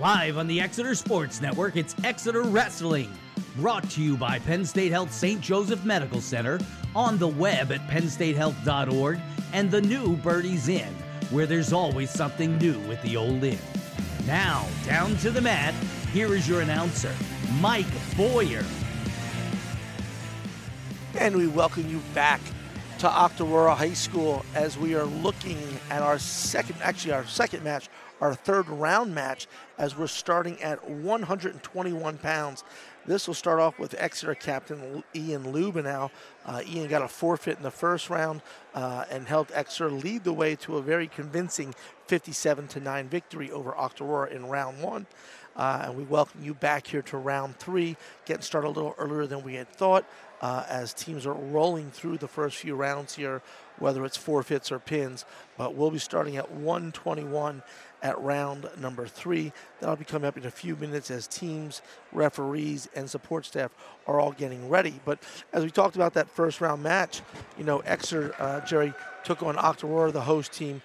Live on the Exeter Sports Network, it's Exeter Wrestling. Brought to you by Penn State Health St. Joseph Medical Center, on the web at pennstatehealth.org, and the new Birdie's Inn, where there's always something new with the old inn. Now, down to the mat, here is your announcer, Mike Boyer. And we welcome you back to Octorara High School as we are looking at our second, actually our second match, our third round match, as we're starting at 121 pounds. This will start off with Exeter captain Ian Lubenow. Uh, Ian got a forfeit in the first round uh, and helped Exeter lead the way to a very convincing 57 to 9 victory over Octorara in round one. Uh, and we welcome you back here to round three, getting started a little earlier than we had thought uh, as teams are rolling through the first few rounds here, whether it's forfeits or pins. But we'll be starting at 121 at round number three. That'll be coming up in a few minutes as teams, referees, and support staff are all getting ready. But as we talked about that first round match, you know, Exeter, uh, Jerry, took on Octorara, the host team,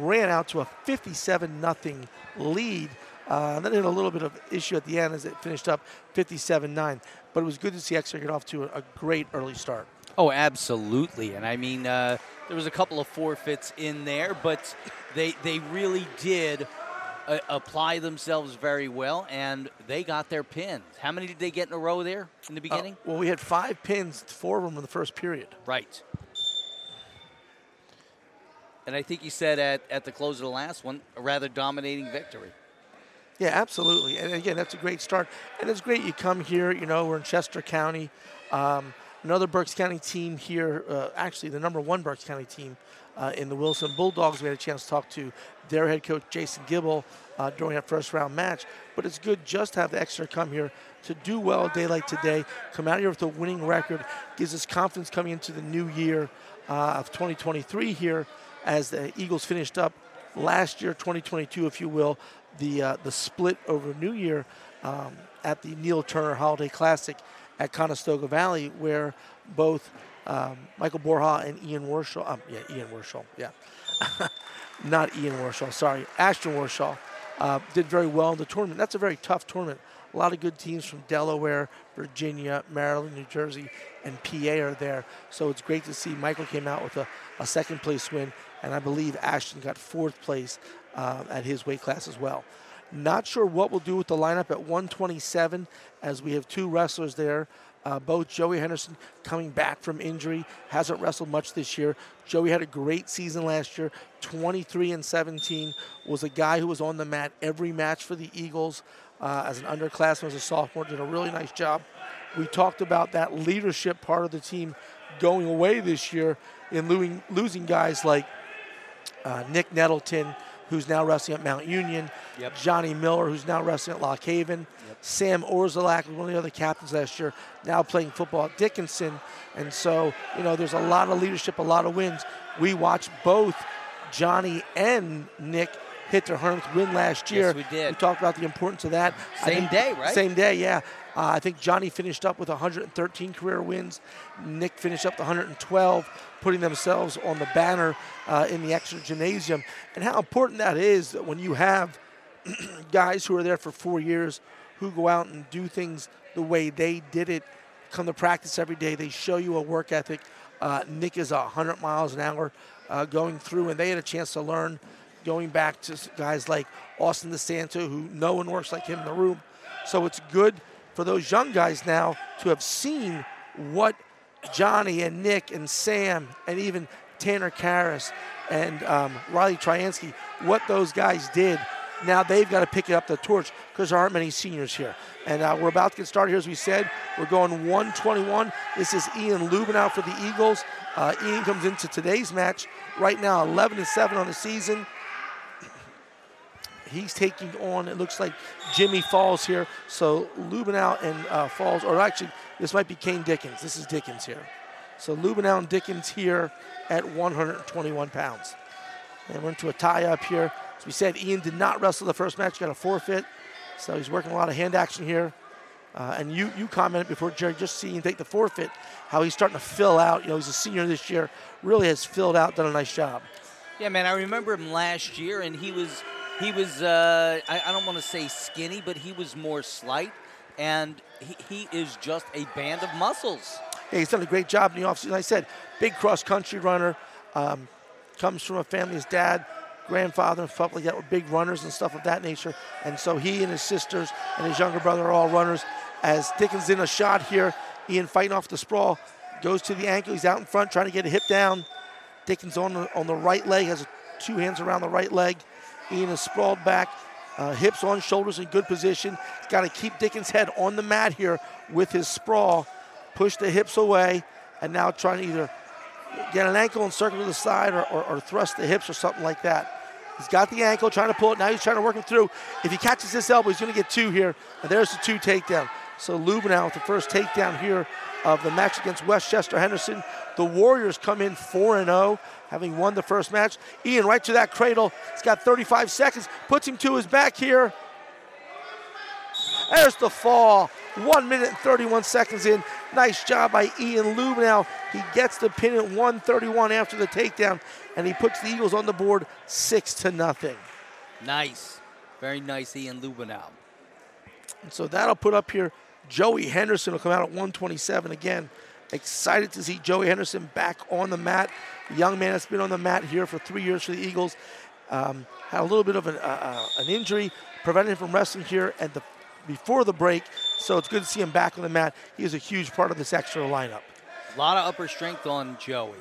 ran out to a 57 0 lead. Uh, then had a little bit of issue at the end as it finished up 57-9. But it was good to see Exeter get off to a, a great early start. Oh, absolutely. And I mean, uh, there was a couple of forfeits in there, but they they really did uh, apply themselves very well, and they got their pins. How many did they get in a row there in the beginning? Uh, well, we had five pins, four of them in the first period. Right. And I think you said at, at the close of the last one, a rather dominating victory. Yeah, absolutely. And again, that's a great start. And it's great you come here. You know, we're in Chester County. Um, another Berks County team here, uh, actually the number one Berks County team uh, in the Wilson Bulldogs. We had a chance to talk to their head coach, Jason Gibble, uh, during that first round match. But it's good just to have the Exeter come here to do well a day like today, come out here with a winning record, gives us confidence coming into the new year uh, of 2023 here as the Eagles finished up last year, 2022, if you will, the uh, the split over New Year um, at the Neil Turner Holiday Classic at Conestoga Valley, where both um, Michael Borja and Ian Warshaw, um, yeah, Ian Warshaw, yeah, not Ian Warshaw, sorry, Ashton Warshaw, uh, did very well in the tournament. That's a very tough tournament. A lot of good teams from Delaware, Virginia, Maryland, New Jersey, and PA are there. So it's great to see Michael came out with a, a second place win, and I believe Ashton got fourth place uh, at his weight class as well. Not sure what we'll do with the lineup at 127 as we have two wrestlers there. Uh, both Joey Henderson coming back from injury, hasn't wrestled much this year. Joey had a great season last year, 23 and 17. Was a guy who was on the mat every match for the Eagles uh, as an underclassman, as a sophomore. Did a really nice job. We talked about that leadership part of the team going away this year in losing, losing guys like uh, Nick Nettleton, who's now wrestling at Mount Union, yep. Johnny Miller, who's now wrestling at Lock Haven, yep. Sam Orzalak, one of the other captains last year, now playing football at Dickinson. And so, you know, there's a lot of leadership, a lot of wins. We watched both Johnny and Nick hit their 100th win last year. Yes, we did. We talked about the importance of that. Same day, right? Same day, yeah. Uh, I think Johnny finished up with 113 career wins. Nick finished up with 112 putting themselves on the banner uh, in the Exeter Gymnasium. And how important that is when you have guys who are there for four years who go out and do things the way they did it, come to practice every day, they show you a work ethic. Uh, Nick is 100 miles an hour uh, going through, and they had a chance to learn going back to guys like Austin DeSanto, who no one works like him in the room. So it's good for those young guys now to have seen what Johnny and Nick and Sam and even Tanner Karras and um, Riley Tryansky, what those guys did. Now they've got to pick it up the torch because there aren't many seniors here. And uh, we're about to get started here, as we said. We're going 121. This is Ian Lubenow for the Eagles. Uh, Ian comes into today's match right now 11 and 7 on the season. He's taking on, it looks like Jimmy Falls here. So Lubenow and uh, Falls, or actually this might be Kane Dickens. This is Dickens here. So Lubenow and Dickens here at 121 pounds. And we're into a tie up here. As we said, Ian did not wrestle the first match, got a forfeit. So he's working a lot of hand action here. Uh, and you you commented before, Jerry, just seeing take the forfeit, how he's starting to fill out. You know, he's a senior this year, really has filled out, done a nice job. Yeah, man, I remember him last year, and he was He was, uh, I, I, don't want to say skinny, but he was more slight, and he, he is just a band of muscles. Yeah, he's done a great job in the offseason. Like I said, big cross country runner, um, comes from a family, his dad, grandfather, and stuff like that were big runners and stuff of that nature. And so he and his sisters and his younger brother are all runners. As Dickens in a shot here, Ian fighting off the sprawl, goes to the ankle. He's out in front trying to get a hip down. Dickens on the, on the right leg, has two hands around the right leg. Is sprawled back, uh, hips on shoulders in good position. He's got to keep Dickens' head on the mat here with his sprawl, push the hips away, and now trying to either get an ankle and circle to the side or, or, or thrust the hips or something like that. He's got the ankle, trying to pull it. Now he's trying to work him through. If he catches this elbow, he's going to get two here. And there's the two takedown. So Lubenow with the first takedown here of the match against West Chester Henderson. The Warriors come in 4 0, having won the first match. Ian right to that cradle. He's got 35 seconds, puts him to his back here. There's the fall. One minute and 31 seconds in. Nice job by Ian Lubenow. He gets the pin at 131 after the takedown, and he puts the Eagles on the board six to nothing. Nice. Very nice, Ian Lubenow. And so that'll put up here Joey Henderson will come out at 127 again. Excited to see Joey Henderson back on the mat. The young man that's been on the mat here for three years for the Eagles. Um, had a little bit of an, uh, uh, an injury, prevented him from wrestling here at the before the break. So it's good to see him back on the mat. He is a huge part of this Exeter lineup. A lot of upper strength on Joey.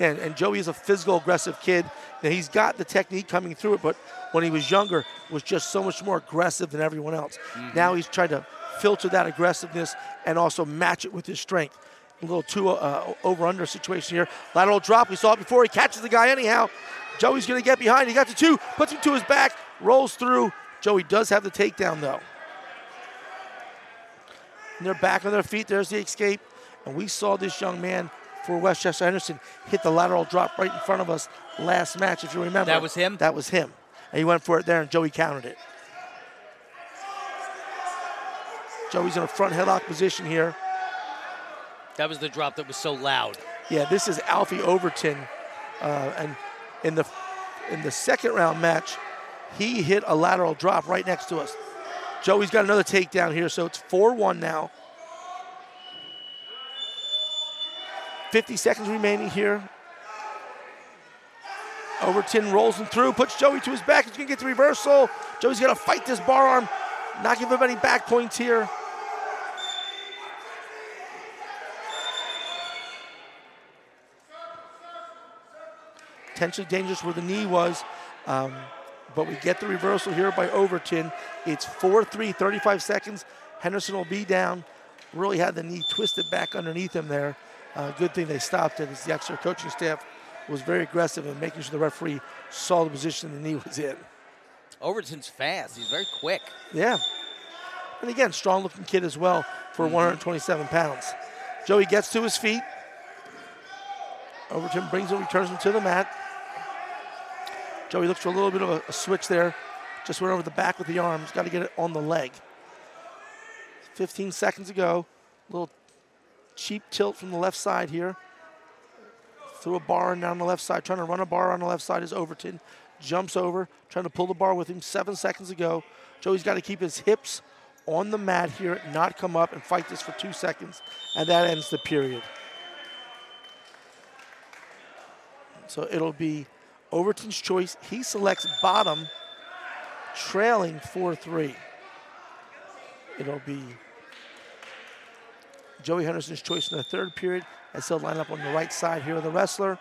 And, and Joey is a physical, aggressive kid. Now he's got the technique coming through it, but when he was younger, was just so much more aggressive than everyone else. Mm-hmm. Now he's trying to filter that aggressiveness and also match it with his strength. A little two uh, over under situation here. Lateral drop. We saw it before. He catches the guy anyhow. Joey's going to get behind. He got the two, puts him to his back, rolls through. Joey does have the takedown though. And they're back on their feet. There's the escape. And we saw this young man for West Chester Henderson hit the lateral drop right in front of us last match, if you remember. That was him? That was him. And he went for it there, and Joey countered it. Joey's in a front headlock position here. That was the drop that was so loud. Yeah, this is Alfie Overton, uh, and in the in the second round match, he hit a lateral drop right next to us. Joey's got another takedown here, so it's 4-1 now. 50 seconds remaining here. Overton rolls him through, puts Joey to his back. He's gonna get the reversal. Joey's gonna fight this bar arm, not give him any back points here. Potentially dangerous where the knee was. Um, but we get the reversal here by Overton. It's 4-3, 35 seconds. Henderson will be down. Really had the knee twisted back underneath him there. Uh, good thing they stopped it as the Exeter coaching staff was very aggressive in making sure the referee saw the position the knee was in. Overton's fast. He's very quick. Yeah. And again, strong looking kid as well for mm-hmm. 127 pounds. Joey gets to his feet. Overton brings him, returns him to the mat. Joey looks for a little bit of a, a switch there. Just went over the back with the arms. Got to get it on the leg. 15 seconds ago. A little cheap tilt from the left side here. Threw a bar and down the left side. Trying to run a bar on the left side is Overton. Jumps over, trying to pull the bar with him seven seconds ago. Joey's got to keep his hips on the mat here, not come up and fight this for two seconds. And that ends the period. So it'll be Overton's choice. He selects bottom, trailing 4 3. It'll be Joey Henderson's choice in the third period as he'll line up on the right side here of the wrestler.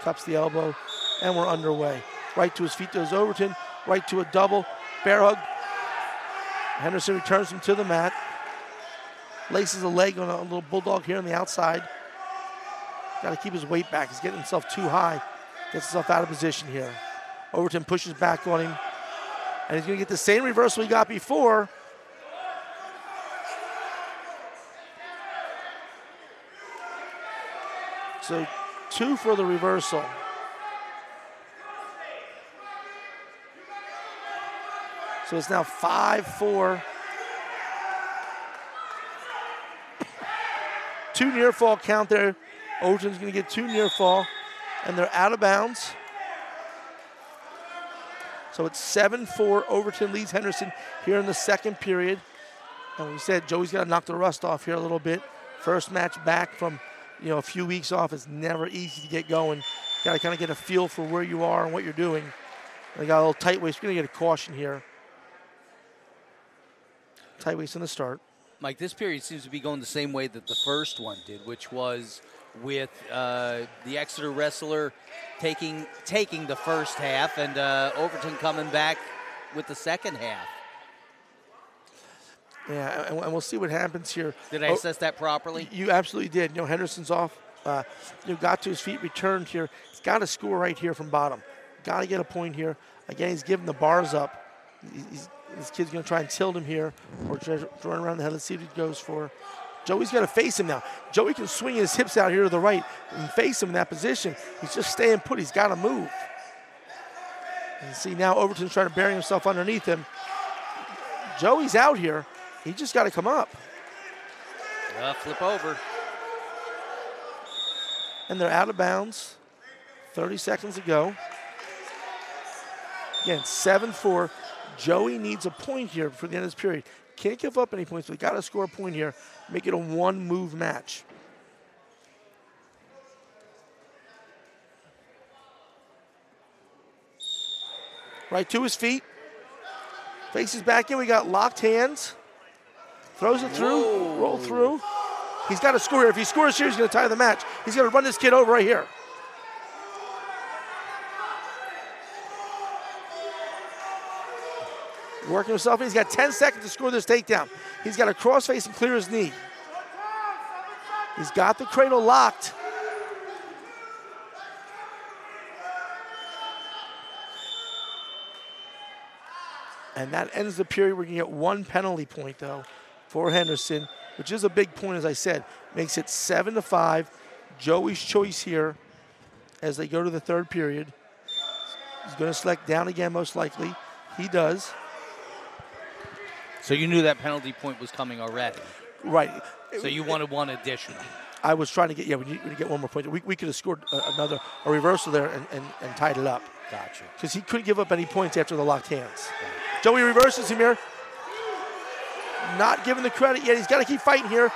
Cups the elbow, and we're underway. Right to his feet goes Overton, right to a double, bear hug. Henderson returns him to the mat. Laces a leg on a little bulldog here on the outside. Got to keep his weight back. He's getting himself too high. Gets himself out of position here. Overton pushes back on him. And he's going to get the same reversal he got before. So two for the reversal. So it's now 5 4. Two near fall count there. Overton's going to get two near fall and they're out of bounds. So it's 7 4. Overton leads Henderson here in the second period. And we said Joey's got to knock the rust off here a little bit. First match back from you know a few weeks off. It's never easy to get going. Got to kind of get a feel for where you are and what you're doing. They got a little tight waist. We're going to get a caution here. Tight waist in the start. Mike, this period seems to be going the same way that the first one did, which was with uh, the Exeter wrestler taking taking the first half and uh, Overton coming back with the second half. Yeah, and, and we'll see what happens here. Did I Oh, assess that properly? You absolutely did. You know, Henderson's off. Uh, you know, got to his feet, returned here. He's got to score right here from bottom. Got to get a point here. Again, he's giving the bars up. He's, this kid's going to try and tilt him here or try to run around the head. Let's see what he goes for. Joey's got to face him now. Joey can swing his hips out here to the right and face him in that position. He's just staying put. He's got to move. And see now Overton's trying to bury himself underneath him. Joey's out here. He just got to come up. Uh, flip over. and they're out of bounds. 30 seconds to go. Again, 7 4. Joey needs a point here for the end of this period. Can't give up any points, but got to score a point here. Make it a one move match. Right to his feet. Faces back in. We got locked hands. Throws it through. Whoa. Roll through. He's got to score here. If he scores here, he's going to tie the match. He's going to run this kid over right here. Working himself. He's got 10 seconds to score this takedown. He's got to cross face and clear his knee. He's got the cradle locked. And that ends the period. We're going to get one penalty point, though, for Henderson, which is a big point, as I said. Makes it 7 to 5. Joey's choice here as they go to the third period. He's going to select down again, most likely. He does. So you knew that penalty point was coming already. Right. So you wanted one additional. I was trying to get, yeah, we need, we need to get one more point. We, we could have scored a, another, a reversal there and, and, and tied it up Gotcha. because he couldn't give up any points after the locked hands. Joey reverses him here. Not giving the credit yet. He's got to keep fighting here.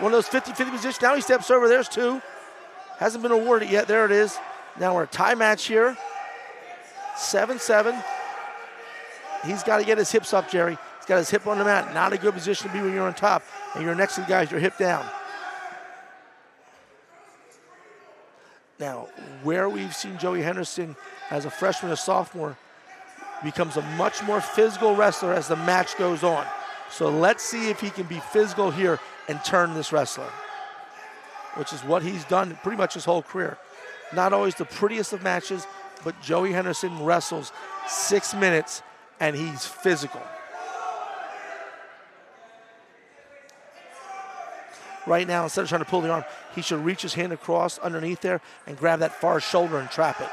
One of those 50 50 positions. Now he steps over. There's two. Hasn't been awarded yet. There it is. Now we're a tie match here. 7 7. He's got to get his hips up, Jerry. He's got his hip on the mat. Not a good position to be when you're on top and you're next to the guys, your hip down. Now, where we've seen Joey Henderson as a freshman or sophomore becomes a much more physical wrestler as the match goes on. So let's see if he can be physical here and turn this wrestler, which is what he's done pretty much his whole career. Not always the prettiest of matches, but Joey Henderson wrestles six minutes and he's physical. Right now, instead of trying to pull the arm, he should reach his hand across underneath there and grab that far shoulder and trap it.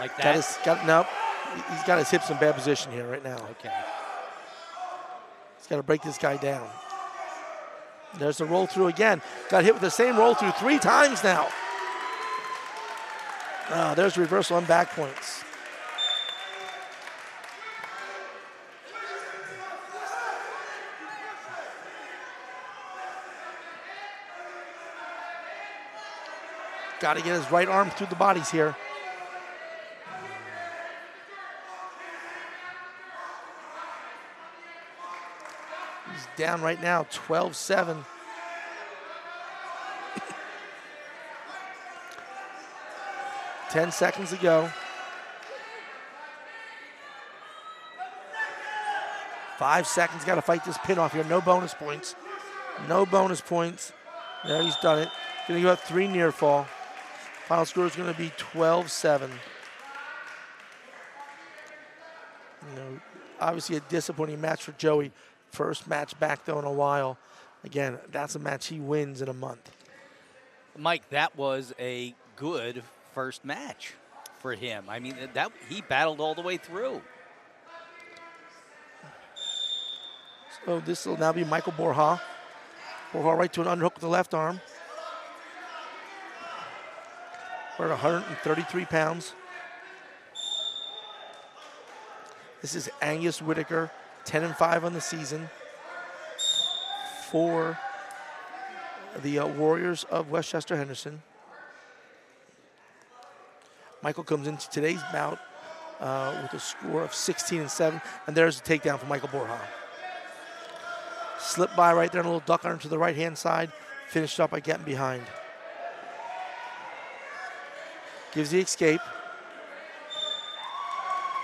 Like that? Got his, got, no, he's got his hips in bad position here right now. Okay. He's got to break this guy down. There's the roll through again. Got hit with the same roll through three times now. Ah, there's reversal on back points. Got to get his right arm through the bodies here. He's down right now, 12 7. Ten seconds to go. Five seconds, got to fight this pin off here. No bonus points. No bonus points. There, he's done it. Gonna give up three near fall. Final score is gonna be 12 7. You know, obviously a disappointing match for Joey. First match back though in a while. Again, that's a match he wins in a month. Mike, that was a good first match for him. I mean, that he battled all the way through. So this will now be Michael Borja. Borja right to an underhook with the left arm. We're at 133 pounds. This is Angus Whitaker, 10 and 5 on the season for the uh, Warriors of West Chester Henderson. Michael comes into today's bout uh, with a score of 16 and 7, and there's a takedown for Michael Borja. Slipped by right there, and a little duck arm to the right hand side, finished up by getting behind. Gives the escape.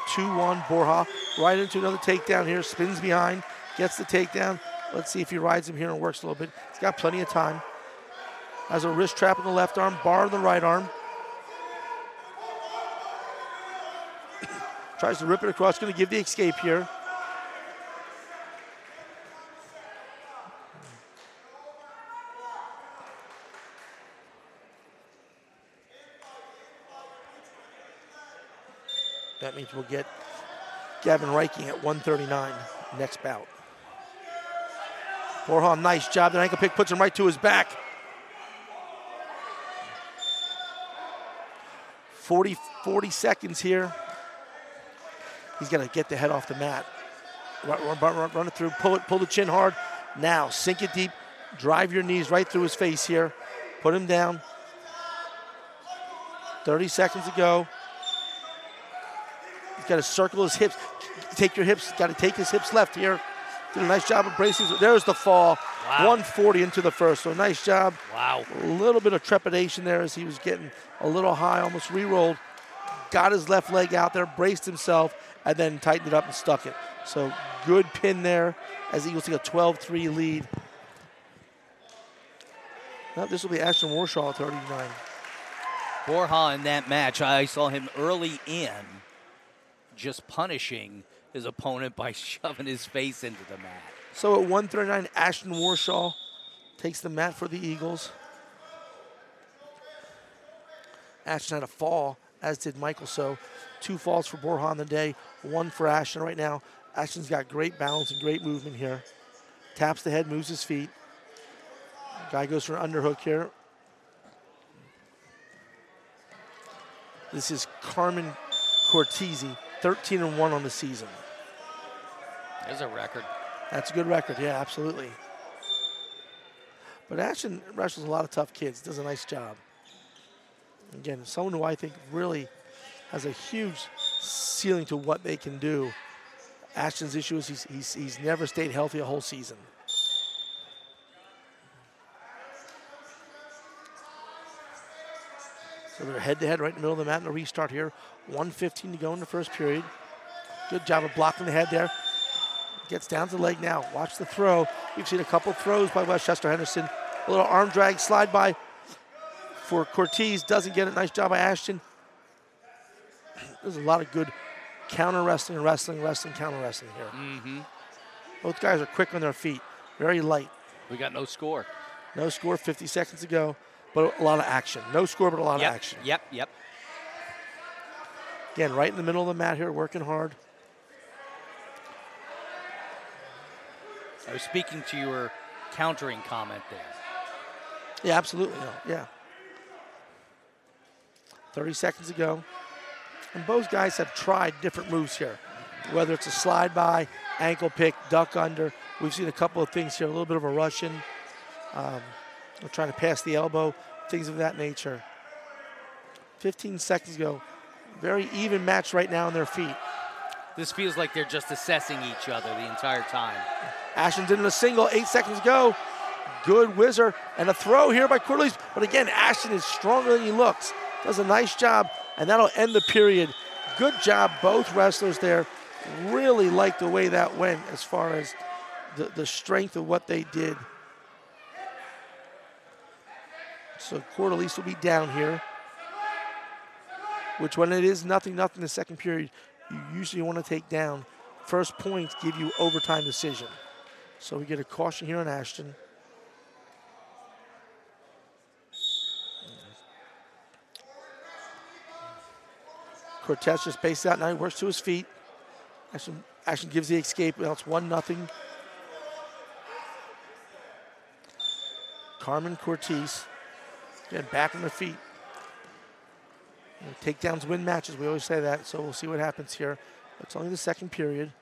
2-1 Borja right into another takedown here, spins behind, gets the takedown. Let's see if he rides him here and works a little bit. He's got plenty of time. Has a wrist trap in the left arm, bar in the right arm. Tries to rip it across, going to give the escape here. That means we'll get Gavin Reiking at 139 next bout. Borja, nice job. The ankle pick puts him right to his back. 40, 40 seconds here. He's going to get the head off the mat. Run, run, run, run, it through, pull it, pull the chin hard. Now, sink it deep, drive your knees right through his face here. Put him down. 30 seconds to go. Got to circle his hips. Take your hips, got to take his hips left here. Did a nice job of bracing. There's the fall. Wow. 140 into the first. So nice job. Wow. A little bit of trepidation there as he was getting a little high, almost re-rolled. Got his left leg out there, braced himself, and then tightened it up and stuck it. So good pin there as Eagles take a 12-3 lead. Now this will be Ashton Warshaw 39. Borja in that match, I saw him early in just punishing his opponent by shoving his face into the mat. So at 139, Ashton Warshaw takes the mat for the Eagles. Ashton had a fall, as did Michael. So two falls for Borja on the day, one for Ashton right now. Ashton's got great balance and great movement here. Taps the head, moves his feet. Guy goes for an underhook here. This is Carmen Cortese, 13 and 1 on the season. There's a record. That's a good record, yeah, absolutely. But Ashton wrestles a lot of tough kids, does a nice job. Again, someone who I think really has a huge ceiling to what they can do. Ashton's issue is he's, he's, he's never stayed healthy a whole season. They're head to head right in the middle of the mat in the restart here. 115 to go in the first period. Good job of blocking the head there. Gets down to the leg now. Watch the throw. We've seen a couple throws by West Chester Henderson. A little arm drag slide by for Cortez. Doesn't get it. Nice job by Ashton. There's a lot of good counter wrestling, wrestling, wrestling, counter wrestling here. Mm-hmm. Both guys are quick on their feet, very light. We got no score. No score, 50 seconds to go, but a lot of action. No score, but a lot yep. of action. Yep, yep. Again, right in the middle of the mat here, working hard. I was speaking to your countering comment there. Yeah, absolutely. Yeah. 30 seconds ago. And both guys have tried different moves here, whether it's a slide by, ankle pick, duck under. We've seen a couple of things here, a little bit of a Russian, um, trying to pass the elbow, things of that nature. 15 seconds ago. Very even match right now on their feet. This feels like they're just assessing each other the entire time. Ashton's in a single, eight seconds go. Good whizzer and a throw here by Cortese. But again, Ashton is stronger than he looks. Does a nice job, and that'll end the period. Good job, both wrestlers there. Really like the way that went as far as the, the strength of what they did. So Cortese will be down here. Which when it is nothing, nothing in the second period, you usually want to take down. First points give you overtime decision. So we get a caution here on Ashton. Cortez just bases out now. He works to his feet. Ashton, Ashton gives the escape. Well, it's 1 nothing. Carmen Cortese. Again, back on the feet. You know, takedowns win matches. We always say that, so we'll see what happens here. It's only the second period.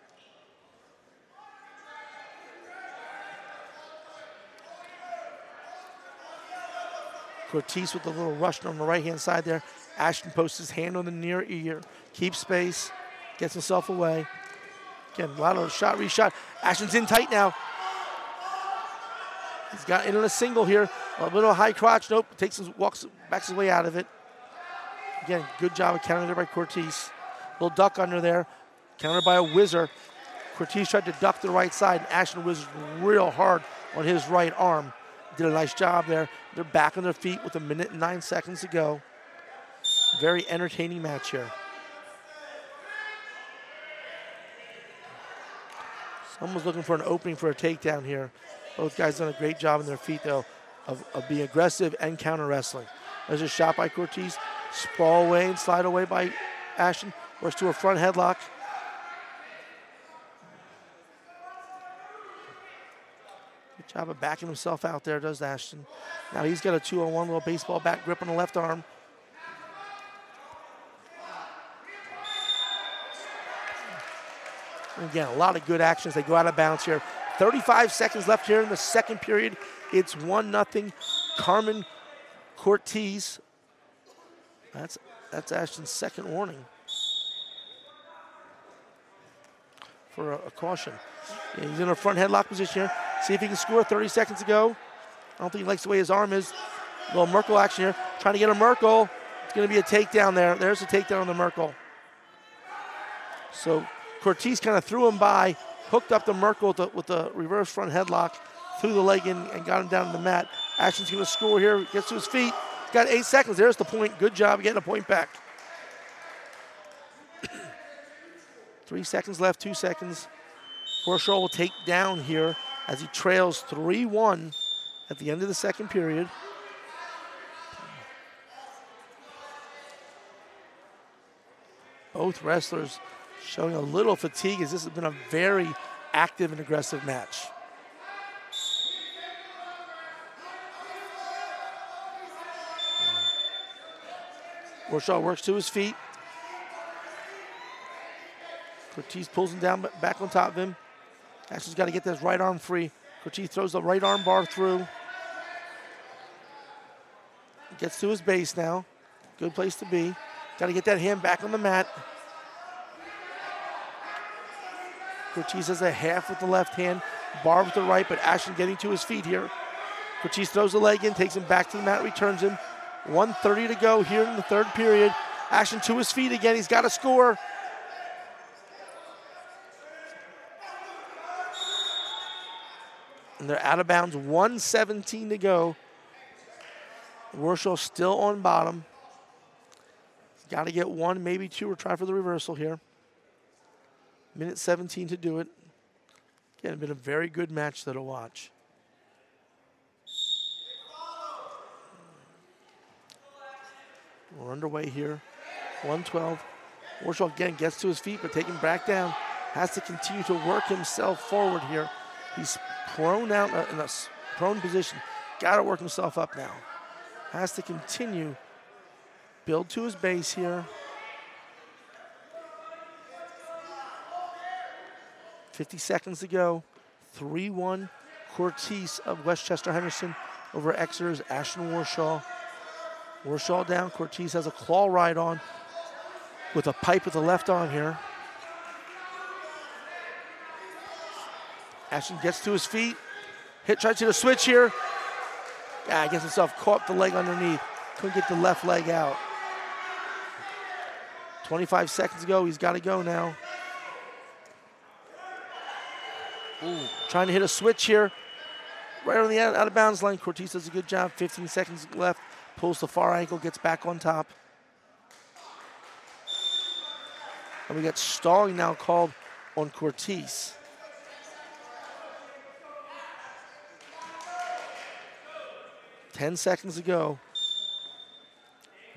Cortez with a little rush on the right-hand side there. Ashton posts his hand on the near ear, keeps space, gets himself away. Again, a lot of shot, reshot. Ashton's in tight now. He's got in on a single here. A little high crotch. Nope. Takes his walks, backs his way out of it. Again, good job of counter there by Cortez. Little duck under there. Countered by a whizzer. Cortez tried to duck the right side. And Ashton whizzed real hard on his right arm. Did a nice job there. They're back on their feet with a minute and nine seconds to go. Very entertaining match here. Someone's looking for an opening for a takedown here. Both guys done a great job on their feet, though, of, of being aggressive and counter wrestling. There's a shot by Cortez. Sprawl away and slide away by Ashton. Works to a front headlock. Good job of backing himself out there, does Ashton. Now he's got a two on one little baseball bat grip on the left arm. Again, a lot of good actions. They go out of bounds here. 35 seconds left here in the second period. It's 1 0. Carmen Cortez. That's, that's Ashton's second warning for a, a caution. He's in a front headlock position here. See if he can score 30 seconds ago. I don't think he likes the way his arm is. A little Merkel action here. Trying to get a Merkel. It's going to be a takedown there. There's a takedown on the Merkel. So Cortez kind of threw him by, hooked up the Merkel with the, with the reverse front headlock, threw the leg in and got him down to the mat. Ashton's going to score here, gets to his feet. Got eight seconds. There's the point. Good job getting a point back. Three seconds left, two seconds. Warshaw will take down here as he trails 3 1 at the end of the second period. Both wrestlers showing a little fatigue as this has been a very active and aggressive match. Warshaw works to his feet. Cortez pulls him down back on top of him. Ashton's got to get this right arm free. Cortez throws the right arm bar through. Gets to his base now. Good place to be. Got to get that hand back on the mat. Cortez has a half with the left hand, bar with the right, but Ashton getting to his feet here. Cortez throws the leg in, takes him back to the mat, returns him. 130 to go here in the third period. Ashton to his feet again. He's got to score. And they're out of bounds. 117 to go. Warshaw still on bottom. Got to get one, maybe two, or try for the reversal here. Minute 17 to do it. Again, been a very good match to watch. We're underway here. 112. Warshaw again gets to his feet, but taking back down. Has to continue to work himself forward here. He's prone out uh, in a prone position. Got to work himself up now. Has to continue. Build to his base here. 50 seconds to go. 3 1 Cortez of West Chester Henderson over Exeter's Ashton Warshaw. Warshaw down. Cortez has a claw ride on with a pipe with the left arm here. Ashton gets to his feet. Hit tries to the switch here. Yeah, gets himself caught the leg underneath. Couldn't get the left leg out. 25 seconds ago, he's got to go now. Ooh. Trying to hit a switch here. Right on the out, out of bounds line. Cortez does a good job. 15 seconds left. Pulls the far ankle, gets back on top. And we got stalling now called on Cortez. Ten seconds to go.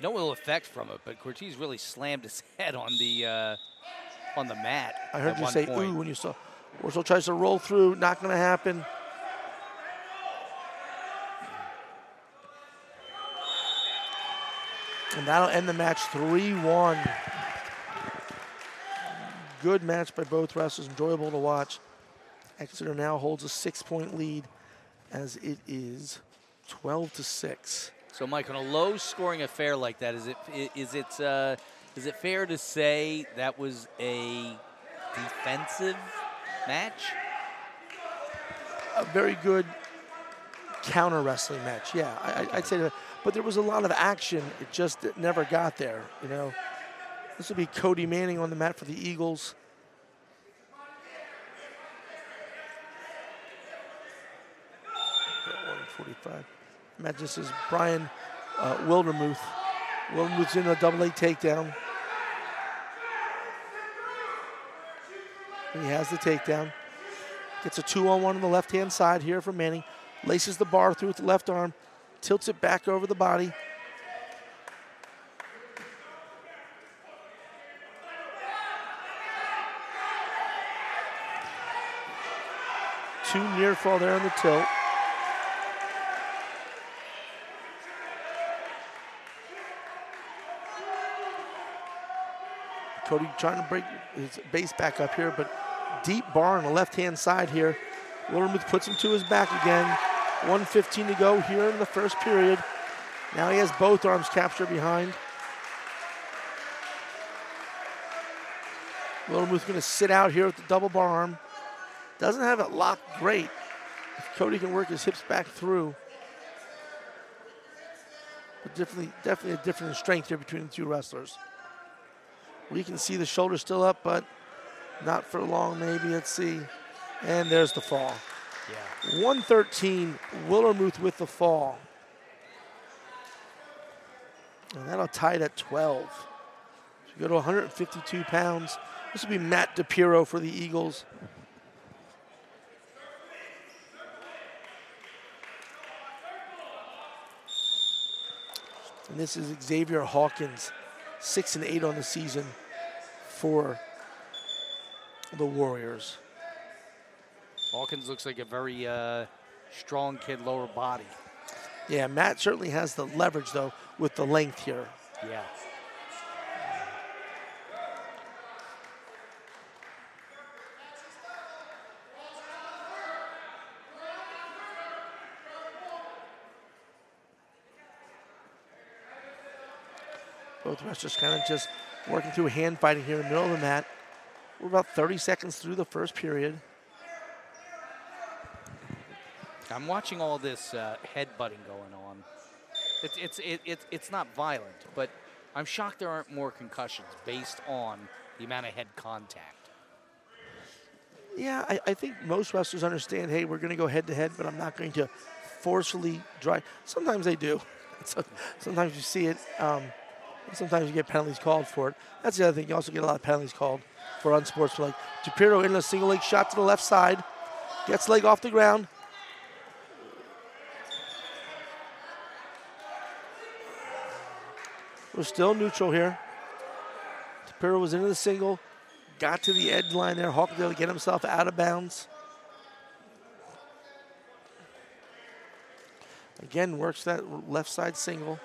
No ill effect from it, but Cortez really slammed his head on the uh, on the mat. I heard you one say point. ooh when you saw. Warshaw tries to roll through, not going to happen. And that'll end the match 3 1. Good match by both wrestlers, enjoyable to watch. Exeter now holds a six point lead as it is 12 to 6. So, Mike, on a low scoring affair like that, is it is it uh, is it fair to say that was a defensive match? A very good counter wrestling match. Yeah, I, would say that. But there was a lot of action. It just it never got there. You know, this will be Cody Manning on the mat for the Eagles. Forty-five. Matt, this is Brian uh, Wildermuth. Wildermuth's in a double A takedown. He has the takedown. Gets a two on one on the left hand side here from Manning. Laces the bar through with the left arm. Tilts it back over the body. Two near fall there on the tilt. Cody trying to break his base back up here, but deep bar on the left-hand side here. Wildermuth puts him to his back again. 115 to go here in the first period. Now he has both arms captured behind. Wildermuth going to sit out here with the double bar arm. Doesn't have it locked great. If Cody can work his hips back through. But definitely, definitely a different strength here between the two wrestlers. We can see the shoulder still up, but not for long, maybe. Let's see. And there's the fall. Yeah. 113, Wildermuth with the fall. And that'll tie it at 12. So you go to 152 pounds. This will be Matt DePiro for the Eagles. And this is Xavier Hawkins six and eight on the season for the Warriors. Hawkins looks like a very uh, strong kid, lower body. Yeah, Matt certainly has the leverage though with the length here. Yeah. Both wrestlers kind of just working through hand fighting here in the middle of the mat. We're about 30 seconds through the first period. I'm watching all this uh, headbutting going on. It's, it's, it, it, it's not violent, but I'm shocked there aren't more concussions based on the amount of head contact. Yeah, I, I think most wrestlers understand, hey, we're going to go head to head, but I'm not going to forcefully drive. Sometimes they do. So, sometimes you see it. Um, Sometimes you get penalties called for it. That's the other thing. You also get a lot of penalties called for unsportsmanlike. DePiro in a single leg shot to the left side. Gets leg off the ground. We're still neutral here. DePiro was into the single. Got to the edge line there. Hawk able to get himself out of bounds. Again, works that left side single.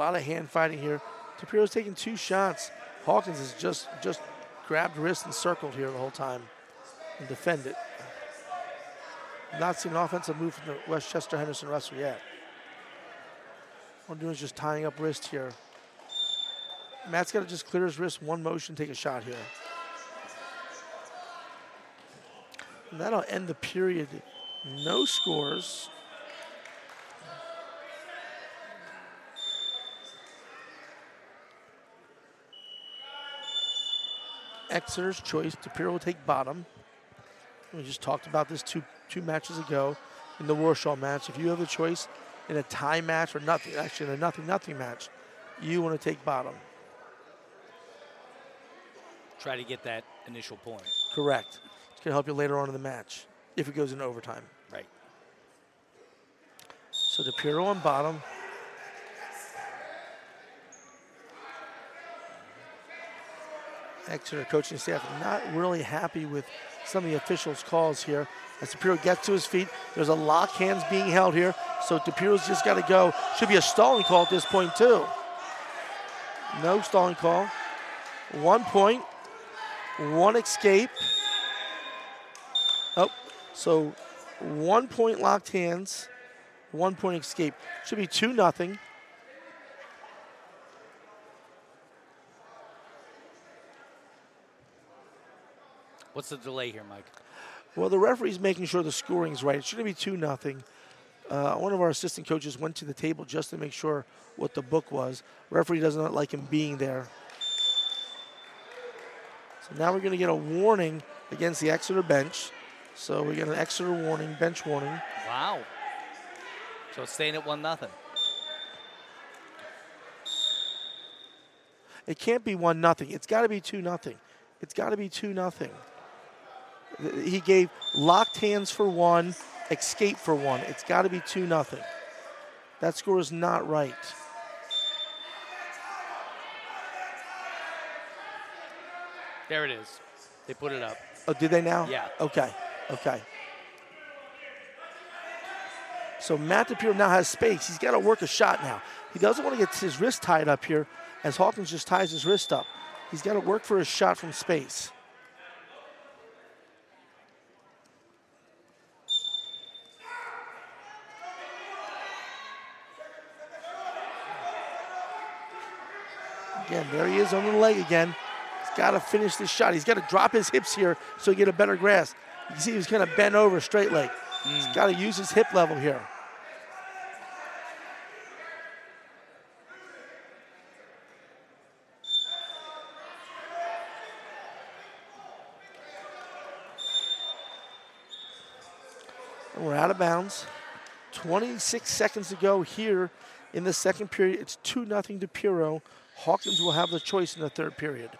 Lot of hand fighting here. DePiro's taking two shots. Hawkins has just just grabbed wrist and circled here the whole time and defended. Not seen an offensive move from the West Chester Henderson wrestler yet. All I'm doing is just tying up wrist here. Matt's got to just clear his wrist, one motion, take a shot here. And that'll end the period. No scores. Exeter's choice. DePiro will take bottom. We just talked about this two two matches ago in the Warshaw match. If you have the choice in a tie match or nothing, actually in a nothing nothing match, you want to take bottom. Try to get that initial point. Correct. It's going to help you later on in the match if it goes into overtime. Right. So DePiro on bottom. Exeter coaching staff not really happy with some of the officials' calls here. As DePiro gets to his feet, there's a lock hands being held here, so DePiro's just got to go. Should be a stalling call at this point too. No stalling call. One point, one escape. Oh, so one point locked hands, one point escape. Should be two nothing. What's the delay here, Mike? Well, the referee's making sure the scoring's right. It shouldn't be 2 nothing. Uh, one of our assistant coaches went to the table just to make sure what the book was. Referee does not like him being there. So now we're going to get a warning against the Exeter bench. So we get an Exeter warning, bench warning. Wow. So it's staying at 1 nothing. It can't be 1 nothing. It's got to be 2 nothing. It's got to be 2 nothing. He gave locked hands for one, escape for one. It's got to be 2 nothing. That score is not right. There it is. They put it up. Oh, did they now? Yeah. Okay. Okay. So Matt DePiro now has space. He's got to work a shot now. He doesn't want to get his wrist tied up here as Hawkins just ties his wrist up. He's got to work for a shot from space. Again, there he is on the leg again. He's got to finish this shot. He's got to drop his hips here so he get a better grasp. You can see he's kind of bent over straight leg. Mm. He's got to use his hip level here. And we're out of bounds. 26 seconds to go here in the second period. It's 2 0 DePiro. Hawkins will have the choice in the third period.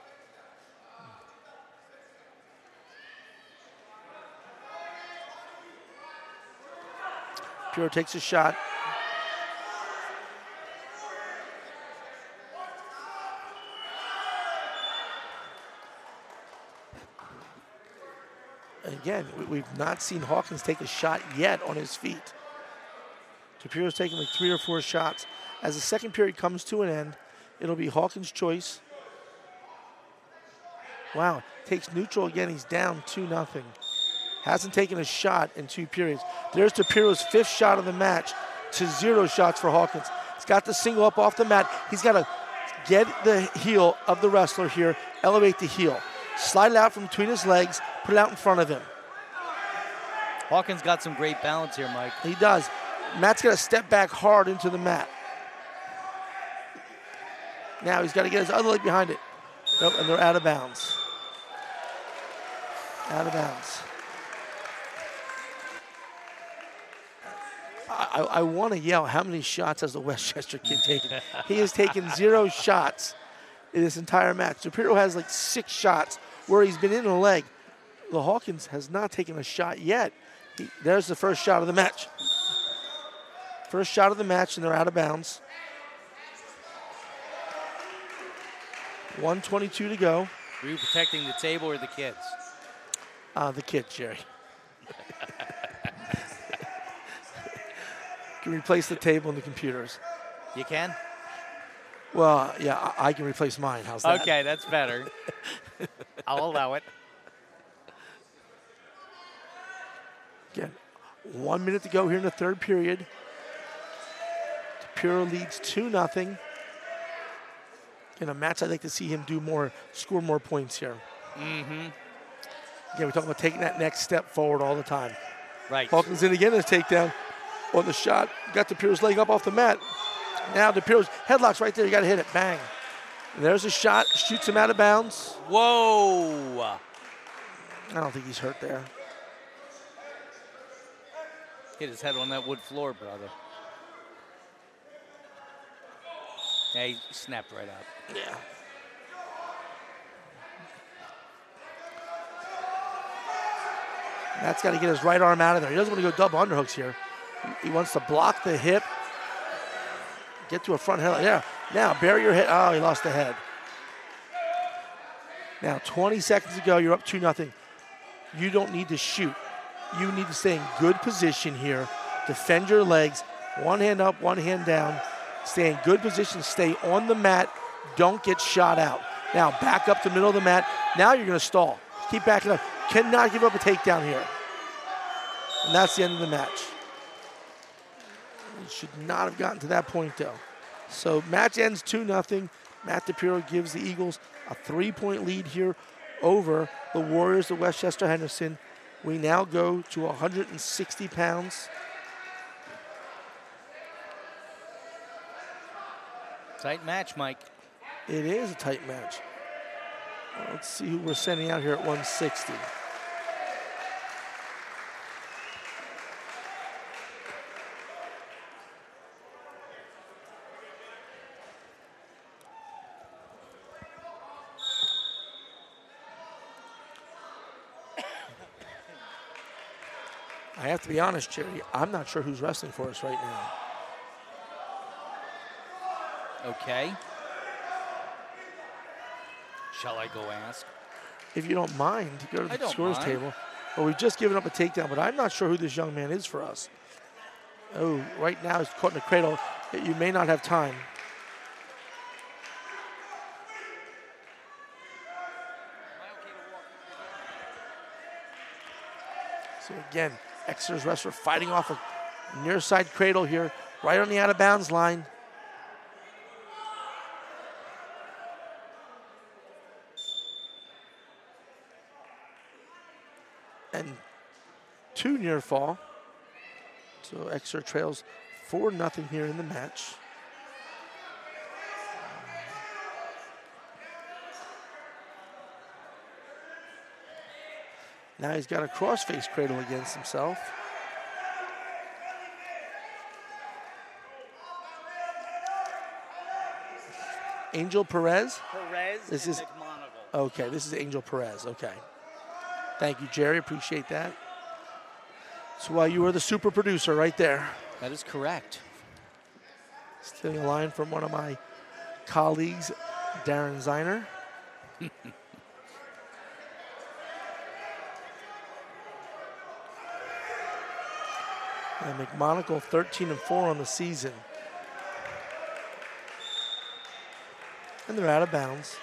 Pure takes a shot. Again, we've not seen Hawkins take a shot yet on his feet. DePiro's taking like three or four shots. As the second period comes to an end, It'll be Hawkins' choice. Wow, takes neutral again. He's down 2 0. Hasn't taken a shot in two periods. There's DePiro's fifth shot of the match to zero shots for Hawkins. He's got the single up off the mat. He's got to get the heel of the wrestler here, elevate the heel. Slide it out from between his legs, put it out in front of him. Hawkins got some great balance here, Mike. He does. Matt's got to step back hard into the mat. Now he's got to get his other leg behind it. Nope, and they're out of bounds. Out of bounds. I, I want to yell, how many shots has the West Chester kid taken? he has taken zero shots in this entire match. DePiro has like six shots where he's been in the leg. The Hawkins has not taken a shot yet. He, there's the first shot of the match. First shot of the match, and they're out of bounds. 122 to go. Were you protecting the table or the kids? Uh, the kids, Jerry. can replace the table and the computers. You can? Well, yeah, I, I can replace mine. How's that? Okay, that's better. I'll allow it. Again, one minute to go here in the third period. DePiro leads 2 nothing in a match, I'd like to see him do more, score more points here. Mm-hmm. Yeah, we're talking about taking that next step forward all the time. Right. Hawkins in again, in his takedown on the shot. Got DePiro's leg up off the mat. Now DePiro's headlocks right there. You got to hit it. Bang. And there's a shot. Shoots him out of bounds. Whoa. I don't think he's hurt there. Hit his head on that wood floor, brother. Yeah, he snapped right up. Yeah. Matt's got to get his right arm out of there. He doesn't want to go double underhooks here. He wants to block the hip, get to a front head. Yeah. Now, bury your head. Oh, he lost the head. Now, 20 seconds ago, you're up 2 nothing. You don't need to shoot. You need to stay in good position here. Defend your legs. One hand up, one hand down. Stay in good position. Stay on the mat. Don't get shot out. Now, back up to the middle of the mat. Now you're going to stall. Keep backing up. Cannot give up a takedown here. And that's the end of the match. Should not have gotten to that point, though. So match ends 2 0. Matt DePiro gives the Eagles a three point lead here over the Warriors of West Chester Henderson. We now go to 160 pounds. Tight match, Mike. It is a tight match. Let's see who we're sending out here at 160. I have to be honest, Jerry, I'm not sure who's wrestling for us right now. Okay. Shall I go ask? If you don't mind, go to the scores mind. table. Well, we've just given up a takedown, but I'm not sure who this young man is for us. Oh, right now he's caught in a cradle. You may not have time. So again, Exeter's wrestler fighting off a near side cradle here, right on the out of bounds line. And two near fall. So Exeter trails 4 nothing here in the match. Now he's got a crossface cradle against himself. Angel Perez. Perez This is-. Okay, this is Angel Perez. Okay. Thank you, Jerry. Appreciate that. That's why you were the super producer right there. That is correct. Stealing a line from one of my colleagues, Darren Ziner. and McMonagle 13 and 4 on the season. And they're out of bounds.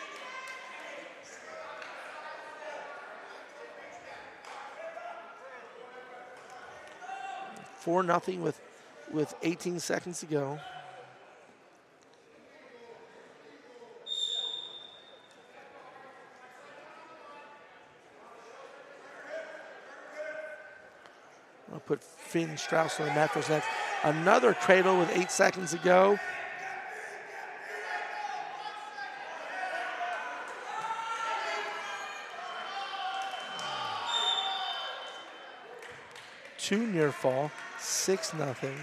Four nothing with with 18 seconds to go. I'll put Finn Strauss on the mat for a sec. Another cradle with eight seconds to go. Two near fall, six nothing.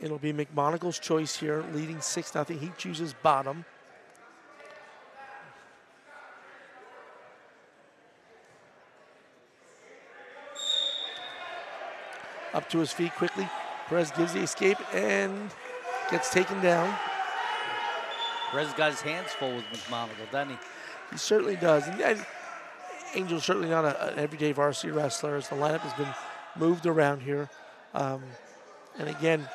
It'll be McMonagle's choice here, leading six nothing. He chooses bottom. Up to his feet quickly. Perez gives the escape and gets taken down. Perez got his hands full with McMonagle, doesn't he? He certainly does. And, and Angel's certainly not a, an everyday varsity wrestler. As the lineup has been moved around here. Um, and again,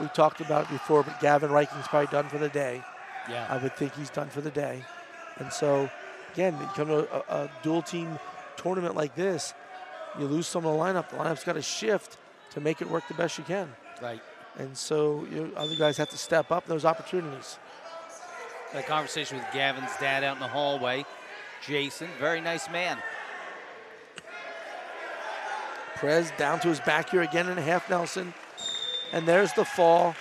we talked about it before, but Gavin Reiching's probably done for the day. Yeah. I would think he's done for the day. And so, again, you come to a, a dual team tournament like this, you lose some of the lineup. The lineup's got to shift to make it work the best you can. right. And so, you know, other guys have to step up those opportunities. A conversation with Gavin's dad out in the hallway. Jason, very nice man. Perez down to his back here again and a half Nelson. And there's the fall.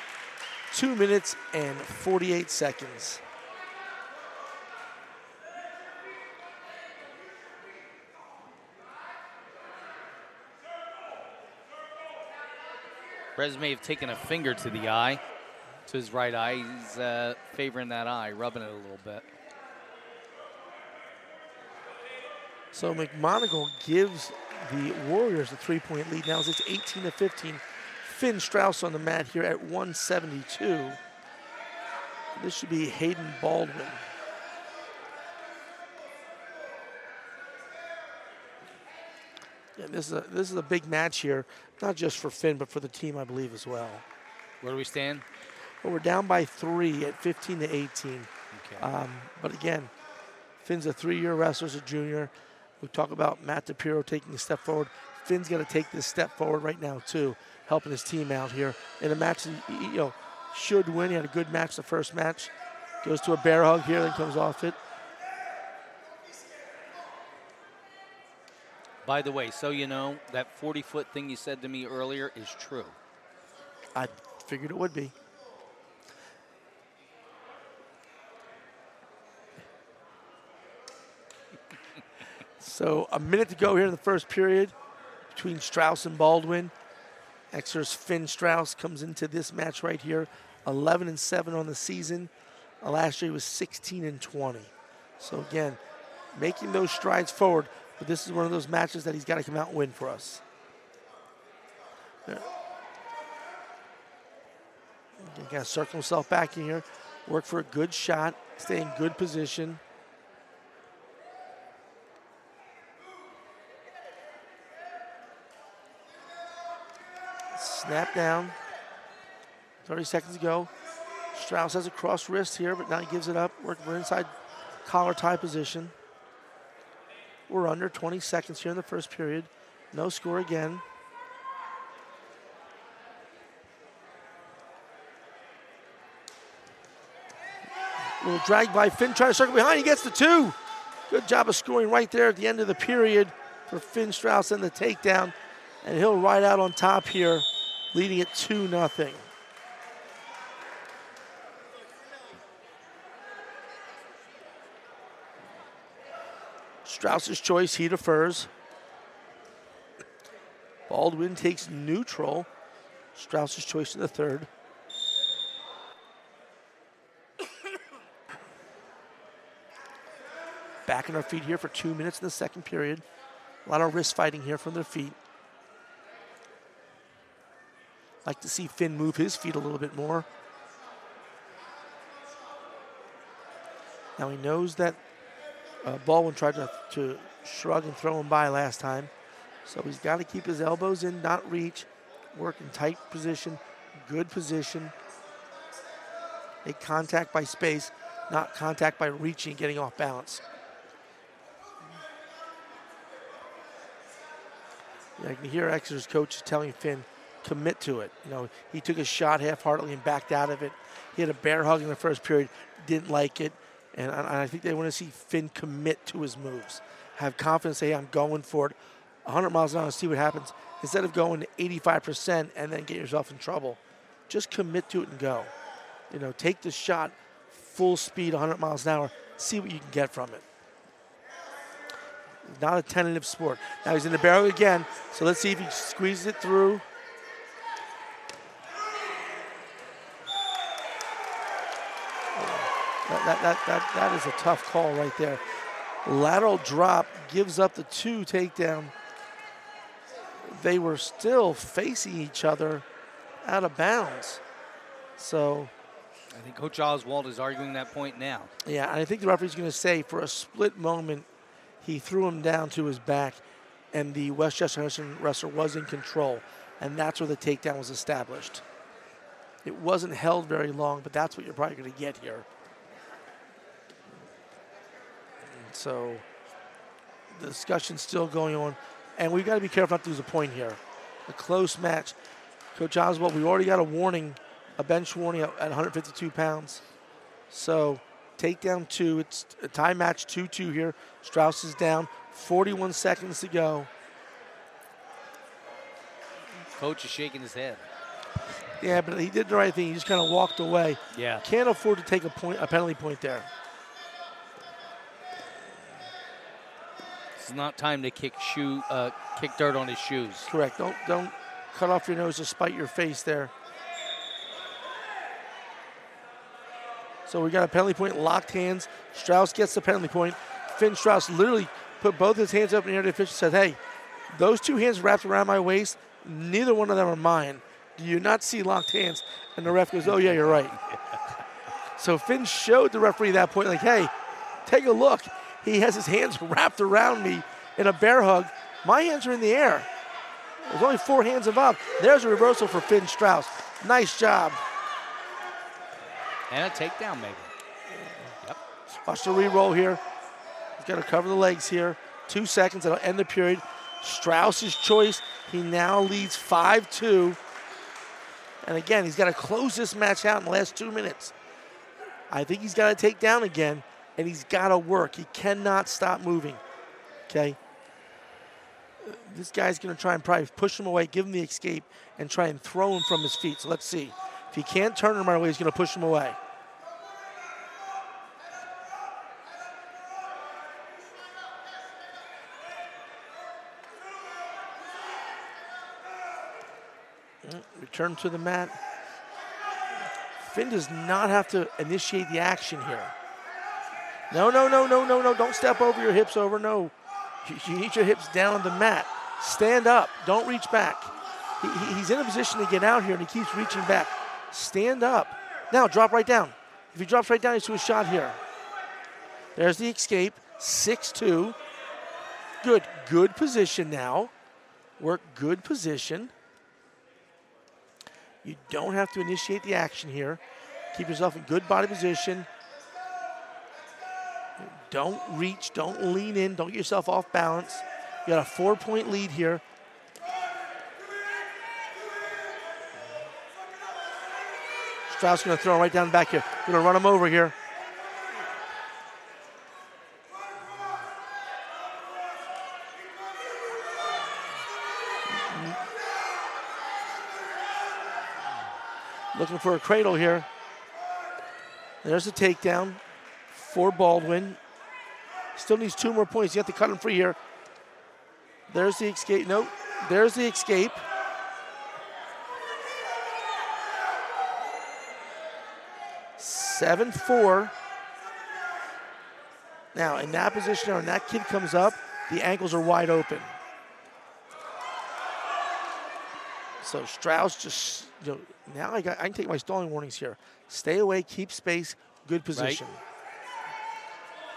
Two minutes and 48 seconds. Perez may have taken a finger to the eye, to his right eye. He's uh, favoring that eye, rubbing it a little bit. So McMonagle gives the Warriors a three-point lead now as it's 18 to 15. Finn Strauss on the mat here at 172. This should be Hayden Baldwin. Yeah, this is a this is a big match here, not just for Finn, but for the team, I believe, as well. Where do we stand? Well, we're down by three at 15 to 18. Okay. Um, but again, Finn's a three-year wrestler a junior. We talk about Matt DePiro taking a step forward. Finn's got to take this step forward right now too, helping his team out here in a match you know should win. He had a good match the first match. Goes to a bear hug here, then comes off it. By the way, so you know, that 40 foot thing you said to me earlier is true. I figured it would be. So a minute to go here in the first period between Strauss and Baldwin. Exeter's Finn Strauss comes into this match right here, 11 and 7 on the season. Uh, last year he was 16 and 20. So again, making those strides forward, but this is one of those matches that he's got to come out and win for us. Again, got to circle himself back in here, work for a good shot, stay in good position. Snap down. 30 seconds to go. Strauss has a cross wrist here, but now he gives it up. For inside collar tie position. We're under 20 seconds here in the first period. No score again. Little drag by Finn trying to circle behind. He gets the two. Good job of scoring right there at the end of the period for Finn Strauss and the takedown. And he'll ride out on top here, leading it 2 nothing. Strauss's choice, he defers. Baldwin takes neutral. Strauss's choice in the third. Back in our feet here for two minutes in the second period. A lot of wrist fighting here from their feet. Like to see Finn move his feet a little bit more. Now he knows that uh, Baldwin tried to, to shrug and throw him by last time. So he's got to keep his elbows in, not reach, work in tight position, good position. Make contact by space, not contact by reaching getting off balance. Yeah, I can hear Exeter's coach telling Finn, commit to it. You know, he took a shot half-heartedly and backed out of it. He had a bear hug in the first period, didn't like it. And I, think they want to see Finn commit to his moves. Have confidence, say, I'm going for it 100 miles an hour see what happens. Instead of going 85% and then get yourself in trouble, just commit to it and go. You know, take the shot full speed, 100 miles an hour, see what you can get from it. Not a tentative sport. Now he's in the barrel again, so let's see if he squeezes it through. That, that, that, that, is a tough call right there. Lateral drop gives up the two takedown. They were still facing each other out of bounds. So I think Coach Oswald is arguing that point now. Yeah, and I think the referee's going to say for a split moment, he threw him down to his back, and the West Chester Henderson wrestler was in control, and that's where the takedown was established. It wasn't held very long, but that's what you're probably going to get here. So the discussion's still going on. And we've got to be careful not to lose a point here. A close match. Coach Oswald, we already got a warning, a bench warning at 152 pounds. So take down two. It's a tie match 2 2 here. Strauss is down. 41 seconds to go. Coach is shaking his head. Yeah, but he did the right thing. He just kind of walked away. Yeah. Can't afford to take a point, a penalty point there. It's not time to kick shoe, uh, kick dirt on his shoes. Correct. Don't don't cut off your nose to spite your face there. So we got a penalty point, locked hands. Strauss gets the penalty point. Finn Strauss literally put both his hands up in the air to the official said, hey, those two hands wrapped around my waist, neither one of them are mine. Do you not see locked hands? And the ref goes, oh, yeah, you're right. So Finn showed the referee at that point, like, hey, take a look. He has his hands wrapped around me in a bear hug. My hands are in the air. There's only four hands involved. There's a reversal for Finn Strauss. Nice job. And a takedown, maybe. Yep. Watch the re-roll here. He's got to cover the legs here. Two seconds. That'll end the period. Strauss's choice. He now leads 5-2. And again, he's got to close this match out in the last two minutes. I think he's got to take down again, and he's got to work. He cannot stop moving. Okay? This guy's going to try and probably push him away, give him the escape, and try and throw him from his feet. So let's see. If he can't turn him right away, he's going to push him away. Mm, return to the mat. Finn does not have to initiate the action here. No, no, no, no, no, no. Don't step over your hips over. No. You need your hips down on the mat. Stand up. Don't reach back. He, he's in a position to get out here and he keeps reaching back. Stand up. Now drop right down. If he drops right down, he's to a shot here. There's the escape. 6-2. Good. Good position now. Work good position. You don't have to initiate the action here. Keep yourself in good body position. Don't reach, don't lean in, don't get yourself off balance. You got a four point lead here. Strauss gonna throw him right down the back here. Gonna run him over here. Looking for a cradle here. There's a takedown for Baldwin. Still needs two more points. You have to cut him free here. There's the escape. Nope. There's the escape. Seven four. Now in that position, when that kid comes up, the ankles are wide open. So Strauss just, you know, now I, got, I can take my stalling warnings here. Stay away, keep space, good position. Right.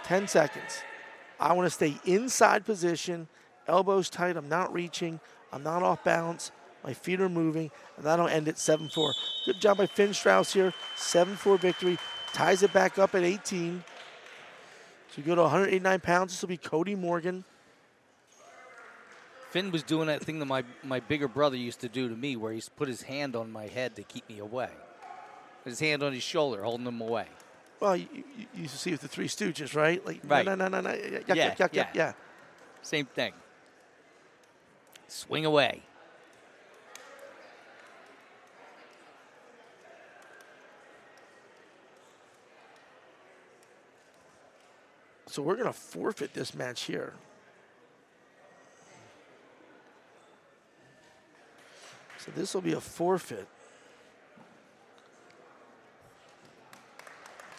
10 seconds. I want to stay inside position, elbows tight. I'm not reaching. I'm not off balance. My feet are moving, and that'll end at 7 4. Good job by Finn Strauss here. 7 4 victory. Ties it back up at 18. So we go to 189 pounds. This will be Cody Morgan. Finn was doing that thing that my, my bigger brother used to do to me, where he's put his hand on my head to keep me away. His hand on his shoulder, holding him away. Well, you, you used to see with the Three Stooges, right? Like, right. no, no, no, no, yuck, yeah, yuck, yuck, yeah. yuck, yeah. Same thing. Swing away. So we're going to forfeit this match here. So this will be a forfeit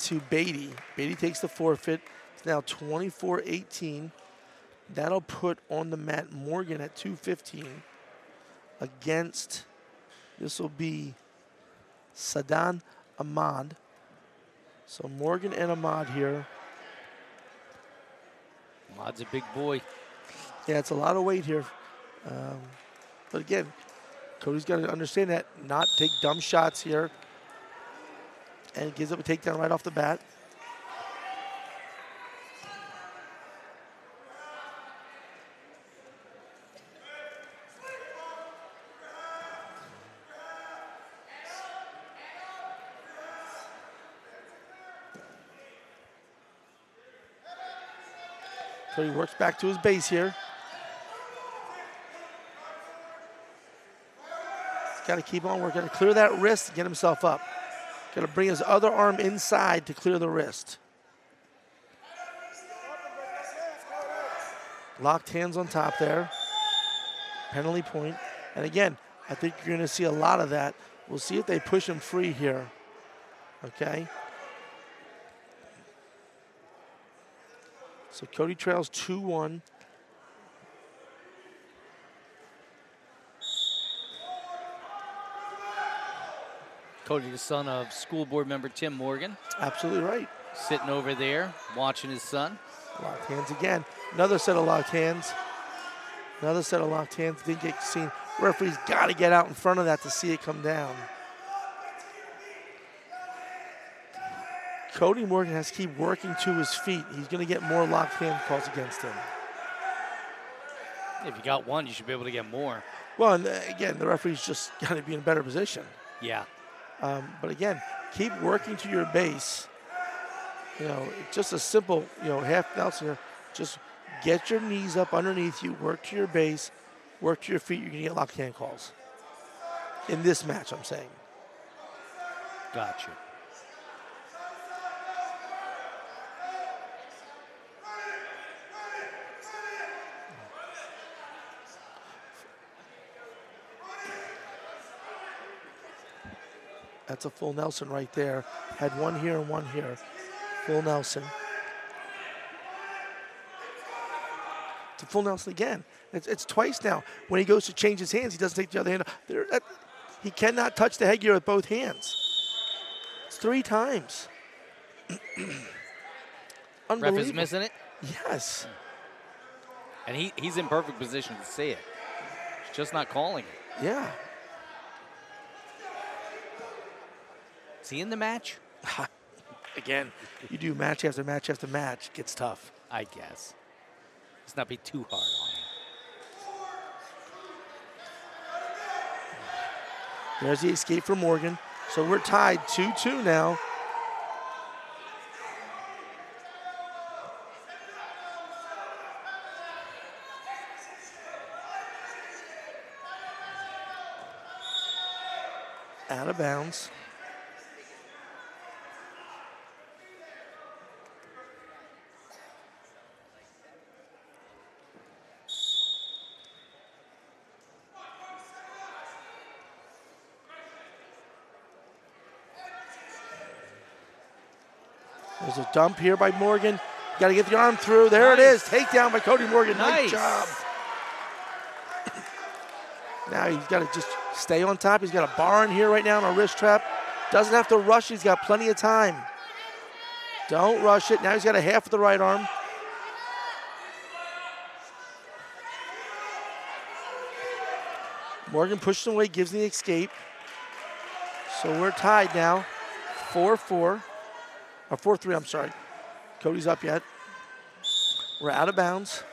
to Beatty. Beatty takes the forfeit. It's now 24-18. That'll put on the mat Morgan at 215 against, this will be Sadan Ahmad. So Morgan and Ahmad here. Ahmad's a big boy. Yeah, it's a lot of weight here. Um, but again, Cody's got to understand that, not take dumb shots here. And gives up a takedown right off the bat. So he works back to his base here. He's got to keep on working. To clear that wrist, get himself up. Got to bring his other arm inside to clear the wrist. Locked hands on top there. Penalty point. And again, I think you're going to see a lot of that. We'll see if they push him free here. Okay. So Cody trails 2 1. Cody, the son of school board member Tim Morgan, Absolutely right. sitting over there watching his son. Locked hands again. Another set of locked hands. Another set of locked hands. Didn't get seen. Referee's got to get out in front of that to see it come down. Cody Morgan has to keep working to his feet. He's going to get more locked hand calls against him. If you got one, you should be able to get more. Well, and uh, again, the referee's just got to be in a better position. Yeah. Um, but again, keep working to your base. You know, just a simple, you know, half Nelson here. Just get your knees up underneath you, work to your base, work to your feet. You're going to get locked hand calls. In this match, I'm saying. Gotcha. That's a full Nelson right there. Had one here and one here. Full Nelson. To full Nelson again. It's, it's twice now. When he goes to change his hands, he doesn't take the other hand. There, that, he cannot touch the headgear with both hands. It's three times. Ref Unbelievable. is missing it, Yes. and he, he's in perfect position to see it. He's just not calling it. Yeah. Is he in the match? Again, you do match after match after match. It gets tough. I guess. Let's not be too hard on him. There's the escape for Morgan. So we're tied 2 2 now. Out of bounds. There's a dump here by Morgan. Got to get the arm through. There it is. Takedown by Cody Morgan. Nice, Nice. job. now he's got to just stay on top. He's got a bar in here right now on a wrist trap. Doesn't have to rush. He's got plenty of time. Don't rush it. Now he's got a half of the right arm. Morgan pushes him away, gives the escape. So we're tied now. 4 4. Or 4 3, I'm sorry. Cody's up yet. We're out of bounds.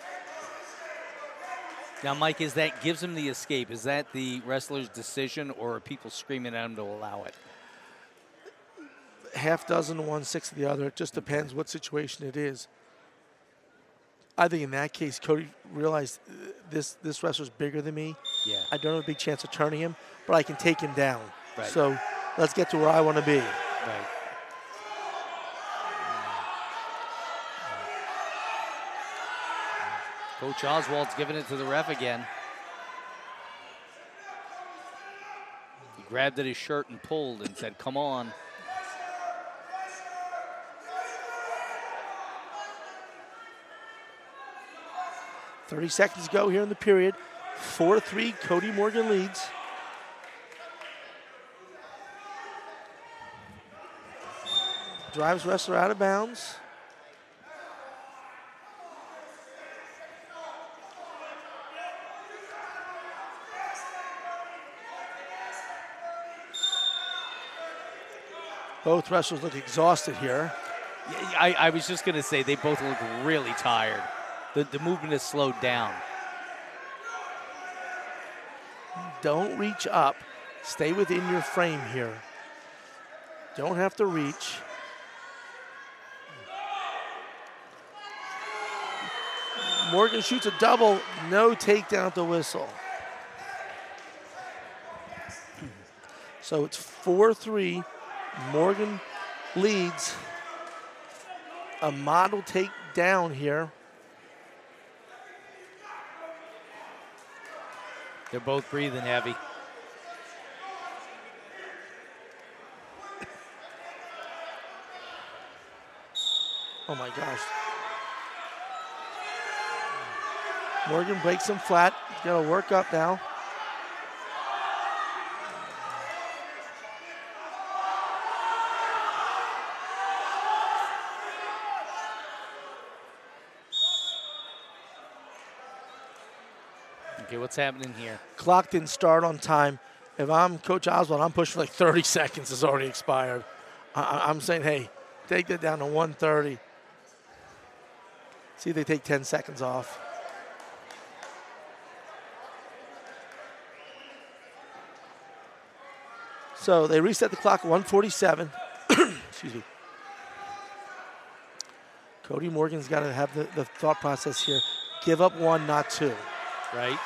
Now, Mike, is that gives him the escape? Is that the wrestler's decision, or are people screaming at him to allow it? Half dozen to one, six of the other. It just depends what situation it is. I think in that case, Cody realized uh, this this wrestler's bigger than me. Yeah. I don't have a big chance of turning him, but I can take him down. Right. So let's get to where I want to be. Right. Coach Oswald's giving it to the ref again. He grabbed at his shirt and pulled and said, Come on. Thirty seconds go here in the period. Four three. Cody Morgan leads. Drives wrestler out of bounds. Both wrestlers look exhausted here. I, I was just going to say, they both look really tired. The, the movement has slowed down. Don't reach up. Stay within your frame here. Don't have to reach. Morgan shoots a double, no takedown at the whistle. So it's 4 3. Morgan leads. A model takedown here. They're both breathing heavy. Oh my gosh. Morgan breaks him flat. He's got to work up now. Okay, what's happening here? Clock didn't start on time. If I'm Coach Oswald, I'm pushing like 30 seconds has already expired. I, am saying, hey, take that down to 130. See if they take 10 seconds off. So they reset the clock at 147. Excuse me. Cody Morgan's got to have the, the thought process here. Give up one, not two. Right.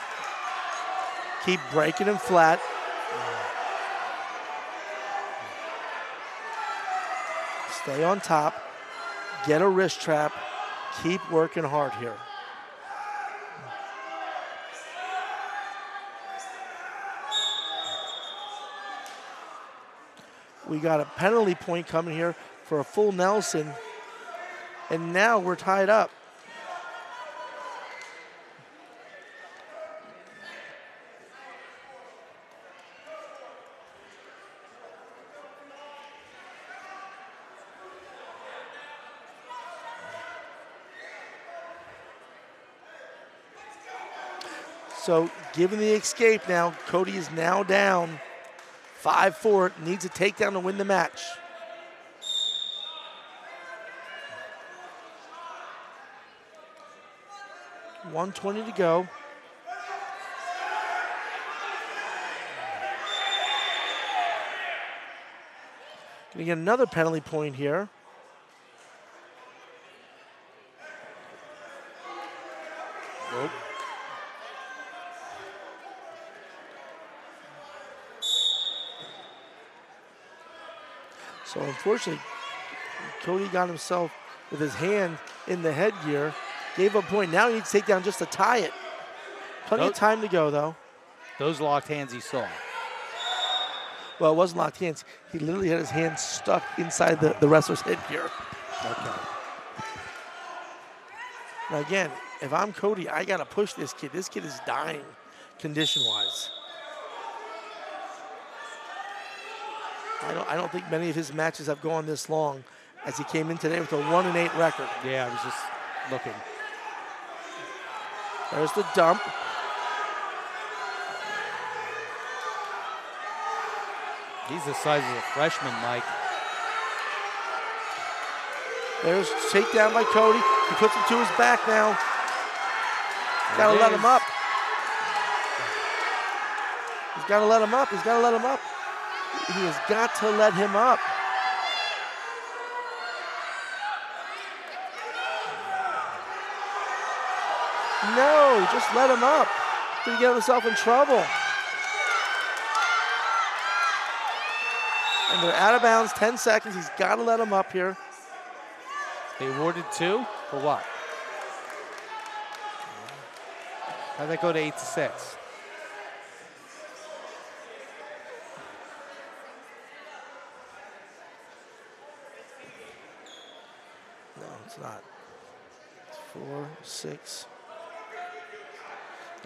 Keep breaking him flat. Stay on top. Get a wrist trap. Keep working hard here. We got a penalty point coming here for a full Nelson. And now we're tied up. So given the escape now, Cody is now down 5-4, needs a takedown to win the match. One twenty to go. Gonna get another penalty point here. Unfortunately, Cody got himself with his hand in the headgear, gave a point. Now he needs to take down just to tie it. Plenty of time to go though. Those locked hands he saw. Well, it wasn't locked hands. He literally had his hand stuck inside the, the wrestler's headgear. Okay. Now again, if I'm Cody, I gotta push this kid. This kid is dying condition-wise. I don't, I don't think many of his matches have gone this long as he came in today with a one and eight record. Yeah, I was just looking. There's the dump. He's the size of a freshman, Mike. There's takedown by Cody. He puts him to his back now. There Gotta let is. him up. He's gotta let him up. He's gotta let him up. He has got to let him up. No, just let him up. He's get himself in trouble. And they're out of bounds, 10 seconds. He's got to let him up here. They awarded two for what? How'd that go to eight to six? No, it's not. It's four, six.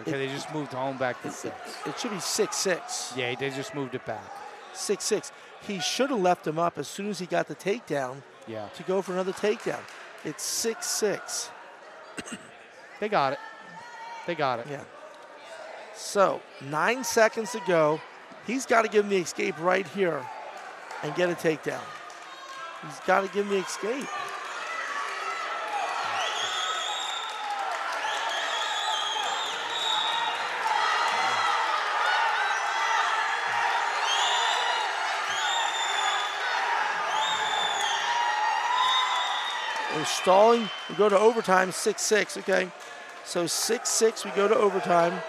Okay, they just moved home back to six. It should be six, six. Yeah, they just moved it back. Six, six. He should have left him up as soon as he got the takedown Yeah, to go for another takedown. It's six, six. they got it. They got it. Yeah. So nine seconds to go. He's got to give him the escape right here and get a takedown. He's got to give him the escape. Stalling. We go to overtime, 6 6. Okay. So 6 6, we go to overtime.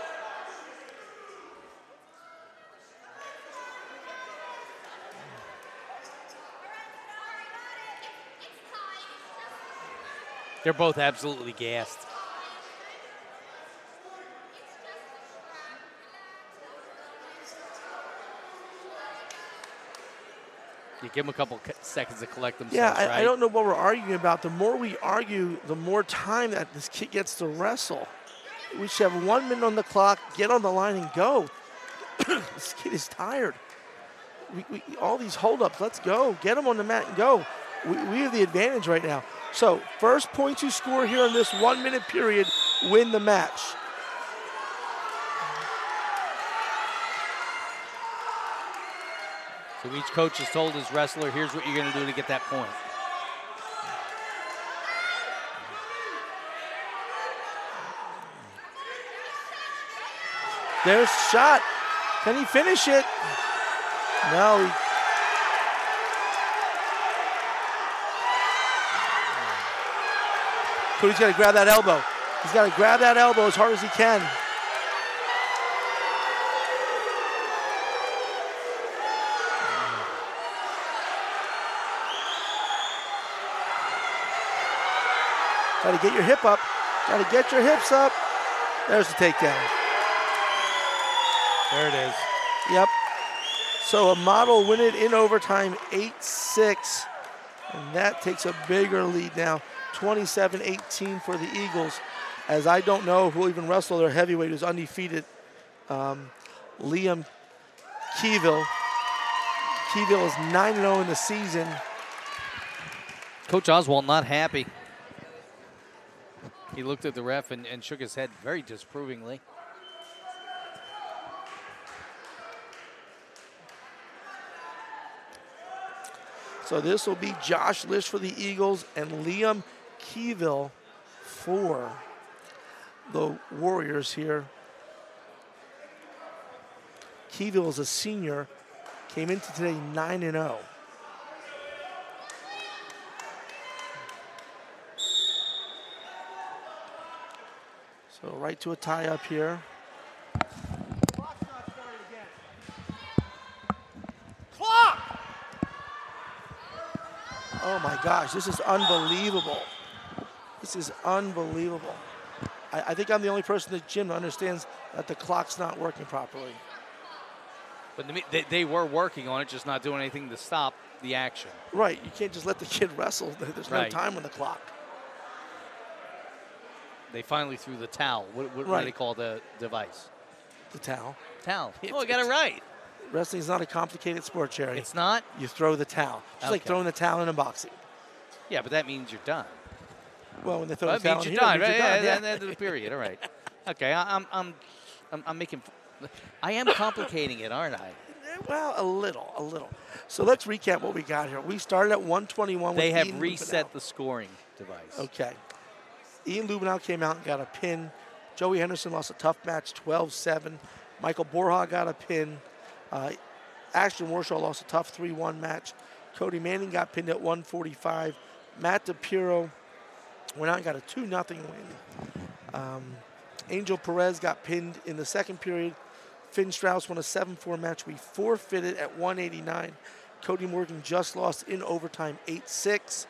They're both absolutely gassed. You give them a couple seconds to collect themselves, Yeah, I, right? I don't know what we're arguing about. The more we argue, the more time that this kid gets to wrestle. We should have one minute on the clock, get on the line and go. this kid is tired. We, we, all these holdups, let's go. Get him on the mat and go. We, we have the advantage right now. So, first points you score here in this one minute period win the match. So each coach has told his wrestler, here's what you're going to do to get that point. There's shot. Can he finish it? No. He... Cody's got to grab that elbow. He's got to grab that elbow as hard as he can. Got to get your hip up. Got to get your hips up. There's the takedown. There it is. Yep. So a model win it in overtime 8 6. And that takes a bigger lead now 27 18 for the Eagles. As I don't know who even wrestled their heavyweight who's undefeated, um, Liam Keyville. Keyville is 9 0 in the season. Coach Oswald not happy. He looked at the ref and, and shook his head very disapprovingly. So this will be Josh List for the Eagles and Liam Keyville for the Warriors here. Keyville is a senior, came into today 9 and 0. So right to a tie up here. Clock! Oh my gosh, this is unbelievable. This is unbelievable. I, I think I'm the only person in the gym that understands that the clock's not working properly. But they, they were working on it, just not doing anything to stop the action. Right. You can't just let the kid wrestle. There's no right. time on the clock. They finally threw the towel. What, what, right. what do they call the device? The towel. Towel. Oh, I got it right. Wrestling is not a complicated sport, Jerry. It's not? You throw the towel. Just okay. like throwing the towel in a boxing. Yeah, but that means you're done. Well, when they throw well, the towel means you're done, right? You're yeah, done. Yeah, yeah. the period. All right. Okay, I, I'm, I'm, I'm, I'm making. I am complicating it, aren't I? Well, a little, a little. So let's recap what we got here. We started at 121. They have reset the scoring device. Okay. Ian Lubenow came out and got a pin. Joey Henderson lost a tough match, 12-7. Michael Borja got a pin. Uh, Ashton Warshaw lost a tough 3-1 match. Cody Manning got pinned at 145. Matt DePiro went out and got a 2 0 win. Um, Angel Perez got pinned in the second period. Finn Strauss won a 7 4 match. We forfeited at 189. Cody Morgan just lost in overtime 8 6.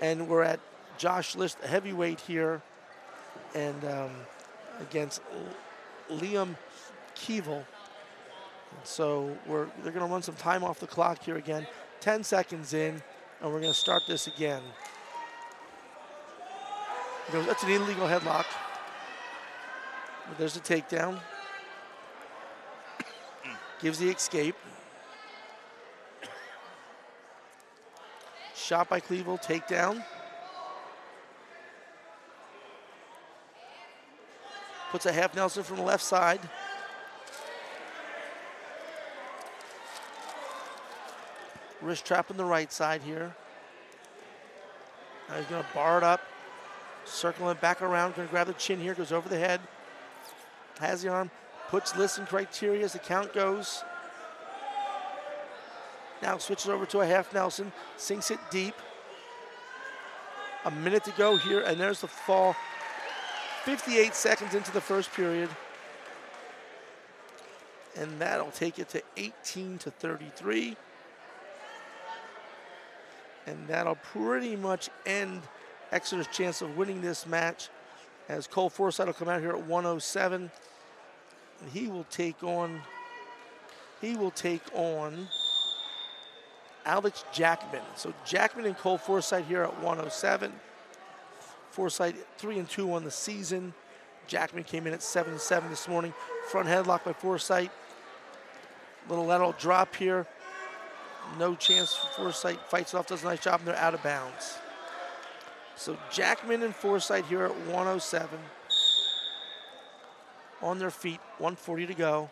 And we're at Josh List, heavyweight here, and um, against Liam Kievel. So we're they're going to run some time off the clock here again. 10 seconds in, and we're going to start this again. That's an illegal headlock. But there's a takedown. Gives the escape. Shot by Cleveland, takedown. Puts a half Nelson from the left side. Wrist trap on the right side here. Now he's to bar it up. Circling back around. To grab the chin here. Goes over the head. Has the arm. Puts listen criteria as the count goes. Now switches over to a half Nelson. Sinks it deep. A minute to go here. And there's the fall. 58 seconds into the first period. And that'll take it to 18 to 33 and that'll pretty much end Exeter's chance of winning this match as Cole Forsyth will come out here at 107. And he will take on he will take on Alex Jackman. So Jackman and Cole Forsyth here at 107. Forsyth 3 and 2 on the season. Jackman came in at 7 and 7 this morning. Front headlock by Forsyth. Little lateral drop here. No chance for Forsyth. Fights off, does a nice job, and they're out of bounds. So Jackman and Forsyth here at 107. On their feet, 140 to go.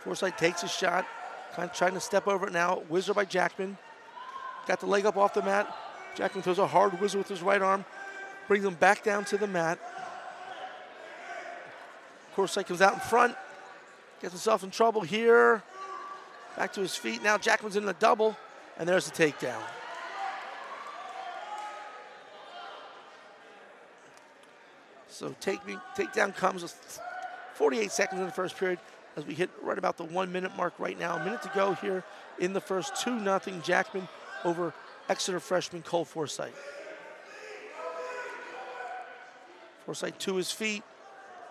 Forsyth takes a shot, kind of trying to step over it now. Whizzer by Jackman. Got the leg up off the mat. Jackman throws a hard whizzer with his right arm, brings him back down to the mat. Forsyth comes out in front, gets himself in trouble here. Back to his feet. Now Jackman's in the double, and there's the takedown. So take takedown comes with 48 seconds in the first period as we hit right about the one minute mark right now. A minute to go here in the first 2 nothing Jackman over Exeter freshman Cole Forsyth. Forsyth to his feet.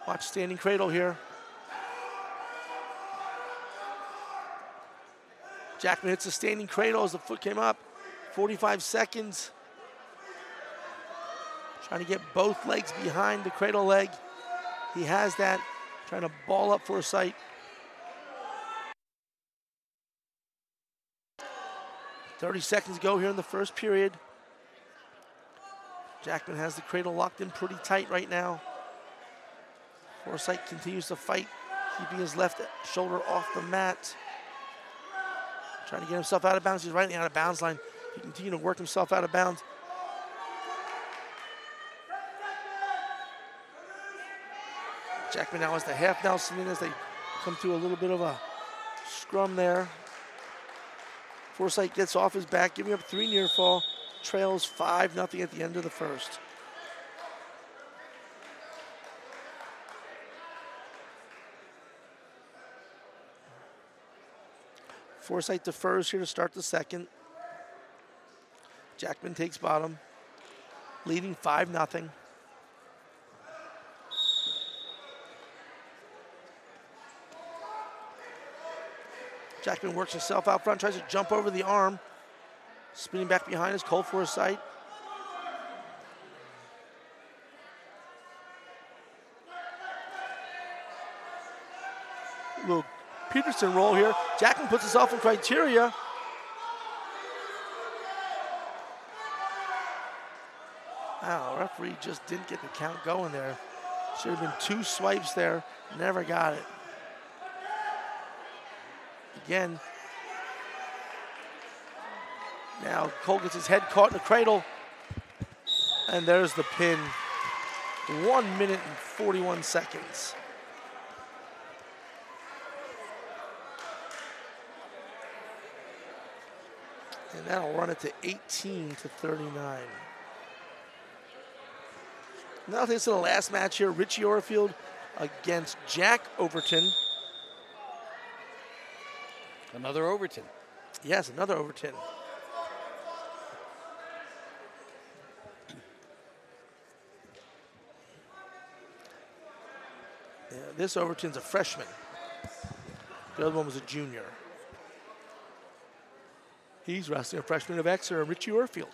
Watch standing cradle here. Jackman hits a standing cradle as the foot came up. 45 seconds. Trying to get both legs behind the cradle leg. He has that. Trying to ball up for. 30 seconds go here in the first period. Jackman has the cradle locked in pretty tight right now. Forsyth continues to fight, keeping his left shoulder off the mat. Trying to get himself out of bounds. He's right in the out of bounds line. He continues to work himself out of bounds. Jackman now has the half now, in as they come through a little bit of a scrum there. Forsyth gets off his back, giving up three near fall, trails 5 nothing at the end of the first. Forsyth defers here to start the second. Jackman takes bottom, leading 5 nothing. Jackman works himself out front, tries to jump over the arm. Spinning back behind is Cole Forsyth. Little Peterson roll here. Jackman puts himself in criteria. Wow, referee just didn't get the count going there. Should have been two swipes there, never got it again. Now Cole gets his head caught in the cradle. And there's the pin. One minute and 41 seconds. And that'll run it to 18 to 39. Now this is the last match here. Richie Orfield against Jack Overton. Another Overton. Yes, another Overton. Yeah, this Overton's a freshman. The other one was a junior. He's wrestling a freshman of Exeter, Richie Orfield.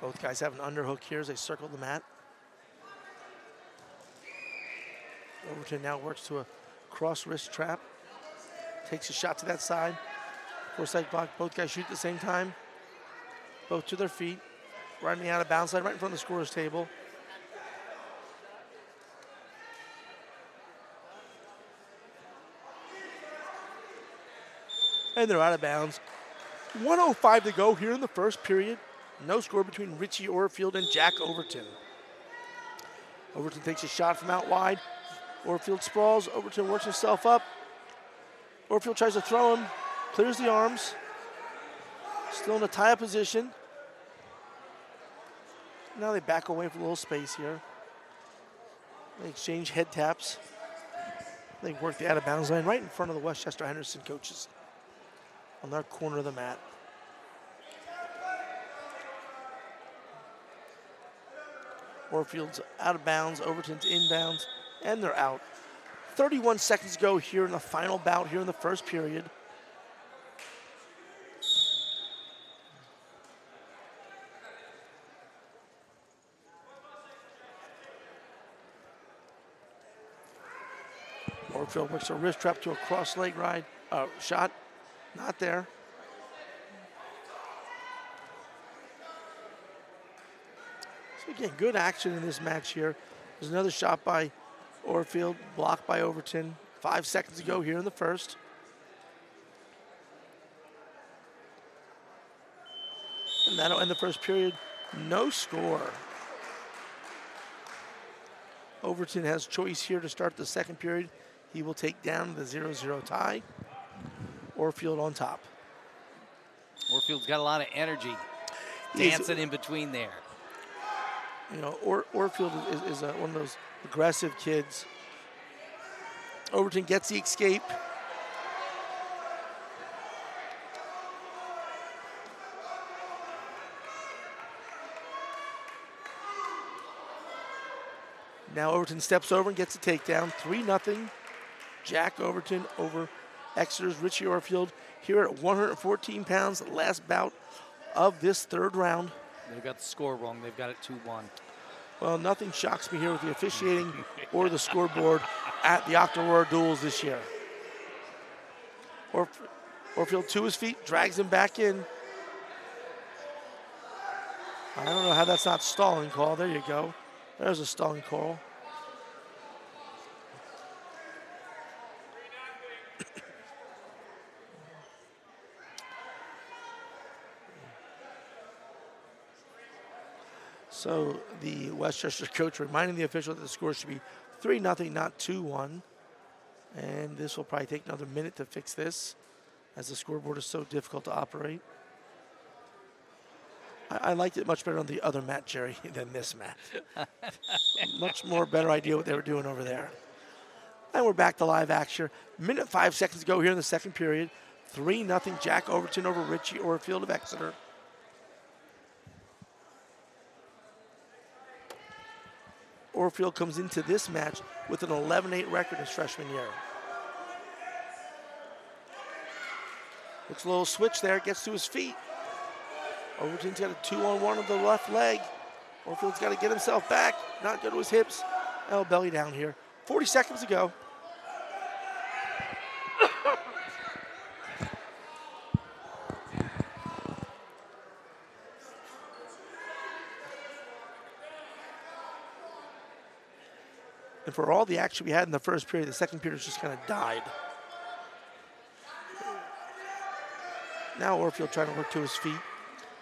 Both guys have an underhook here as they circle the mat. Now works to a cross wrist trap. Takes a shot to that side. Forsythe block. Both guys shoot at the same time. Both to their feet. Me out of bounds line, right in front of the scorer's table. And they're out of bounds. 105 to go here in the first period. No score between Richie Orfield and Jack Overton. Overton takes a shot from out wide. Orfield sprawls. Overton works himself up. Orfield tries to throw him, clears the arms. Still in a tie-up position. Now they back away for a little space here. They exchange head taps. They work the out of bounds line right in front of the West Chester Henderson coaches on their corner of the mat. Orfield's out of bounds, Overton's inbounds and they're out. 31 seconds go here in the final bout here in the first period. Orfield works a wrist trap to a cross leg ride uh, shot. Not there. So again, good action in this match here. There's another shot by Orfield, blocked by Overton. Five seconds to go here in the first. And that'll end the first period. No score. Overton has choice here to start the second period. He will take down the 0-0 tie. Orfield on top. Orfield's got a lot of energy He's- dancing in between there. You know, or, Orfield is, is a, one of those aggressive kids. Overton gets the escape. Now Overton steps over and gets a takedown. 3 0. Jack Overton over Exeter's Richie Orfield here at 114 pounds, last bout of this third round. They've got the score wrong. They've got it 2 1. Well, nothing shocks me here with the officiating or the scoreboard at the Octorara duels this year. Orf- Orfield to his feet, drags him back in. I don't know how that's not stalling call. There you go. There's a stalling call. So the West Chester coach reminding the official that the score should be 3 0, not 2 1. And this will probably take another minute to fix this as the scoreboard is so difficult to operate. I, I liked it much better on the other mat, Jerry, than this mat. much more better idea what they were doing over there. And we're back to live action. Minute five seconds to go here in the second period. 3 0 Jack Overton over Richie Orfield of Exeter. Orfield comes into this match with an 11-8 record his freshman year. Looks a little switch there, gets to his feet. Overton's got a two-on-one of the left leg. Orfield's got to get himself back, not go to his hips. Oh, belly down here. 40 seconds to go. For all the action we had in the first period, the second period just kind of died. Now Orfield trying to work to his feet.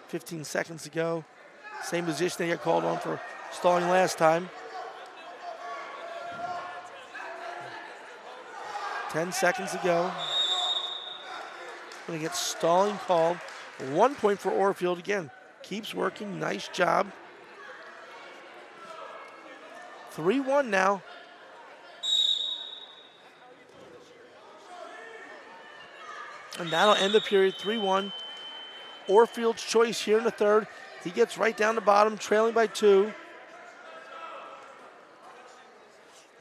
15 seconds to go. Same position they got called on for stalling last time. 10 seconds to go. Gonna get stalling called. One point for Orfield again. Keeps working. Nice job. 3 1 now. And that'll end the period 3 1. Orfield's choice here in the third. He gets right down the bottom, trailing by two.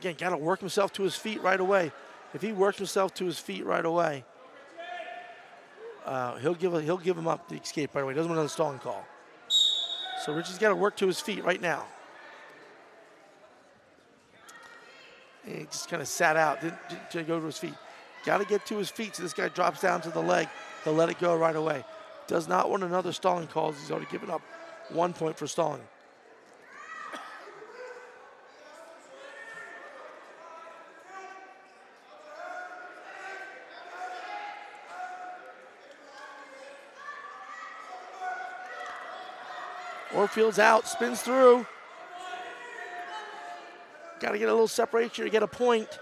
Again, got to work himself to his feet right away. If he works himself to his feet right away, uh, he'll give a, he'll give him up the escape right away. Doesn't want another stalling call. So Richie's got to work to his feet right now. He just kind of sat out, didn't, didn't go to his feet. Got to get to his feet so this guy drops down to the leg. He'll let it go right away. Does not want another stalling call. He's already given up one point for stalling. Orfield's out, spins through. Got to get a little separation to get a point.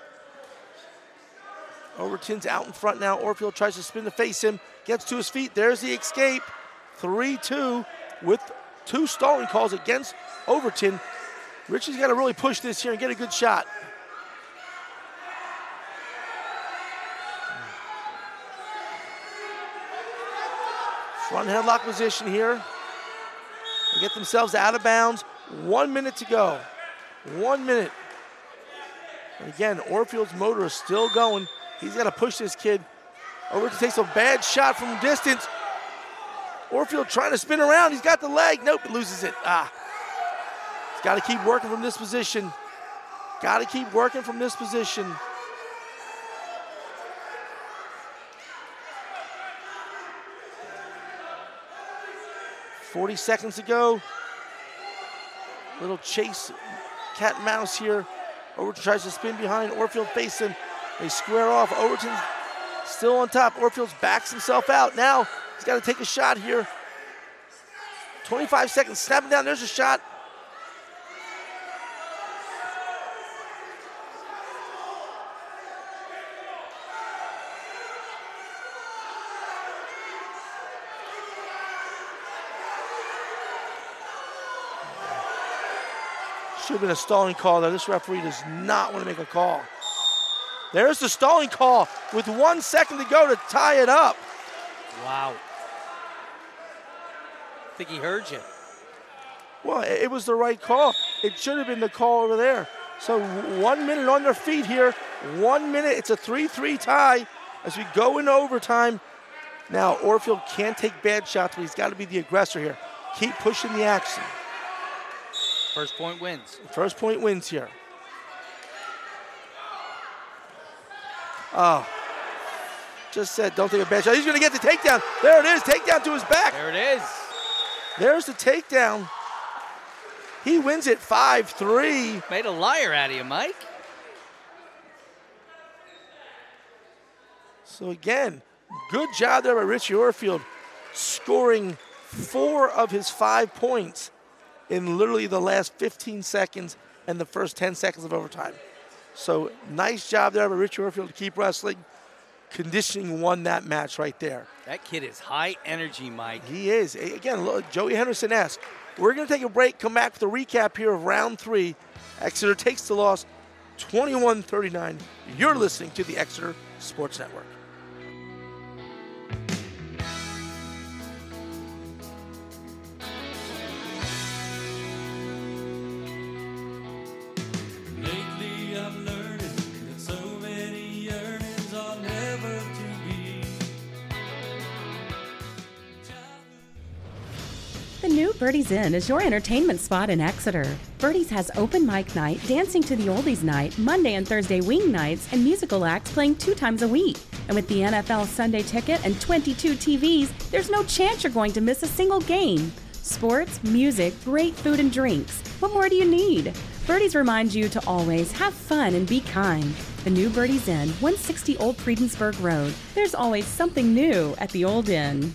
Overton's out in front now. Orfield tries to spin to face him, gets to his feet. There's the escape. 3 2 with two stalling calls against Overton. Richie's got to really push this here and get a good shot. Front headlock position here. They get themselves out of bounds. One minute to go. One minute. And again, Orfield's motor is still going. He's got to push this kid. Overton takes a bad shot from distance. Orfield trying to spin around. He's got the leg. Nope, loses it. Ah. He's got to keep working from this position. Got to keep working from this position. Forty seconds to go. Little chase, cat and mouse here. Overton tries to spin behind. Orfield him. They square off. Overton still on top. Orfield backs himself out. Now he's got to take a shot here. 25 seconds, Snap snapping down. There's a shot. Should have been a stalling call there. This referee does not want to make a call. There's the stalling call with one second to go to tie it up. Wow. I think he heard you. Well, it was the right call. It should have been the call over there. So one minute on their feet here. One minute. It's a 3-3 tie as we go into overtime. Now, Orfield can't take bad shots, but he's got to be the aggressor here. Keep pushing the action. First point wins. First point wins here. Oh. Just said, don't take a bad shot. He's going to get the takedown. There it is. Takedown to his back. There it is. There's the takedown. He wins it 5 3. Made a liar out of you, Mike. So, again, good job there by Richie Orfield, scoring four of his five points in literally the last 15 seconds and the first 10 seconds of overtime. So, nice job there by Richie Orfield to keep wrestling. Conditioning won that match right there. That kid is high energy, Mike. He is. Again, look, Joey Henderson asked. We're going to take a break, come back with a recap here of round three. Exeter takes the loss 21 39. You're listening to the Exeter Sports Network. Birdie's Inn is your entertainment spot in Exeter. Birdie's has open mic night, dancing to the oldies night, Monday and Thursday wing nights, and musical acts playing two times a week. And with the NFL Sunday ticket and 22 TVs, there's no chance you're going to miss a single game. Sports, music, great food and drinks. What more do you need? Birdie's reminds you to always have fun and be kind. The new Birdie's Inn, 160 Old Friedensburg Road. There's always something new at the Old Inn.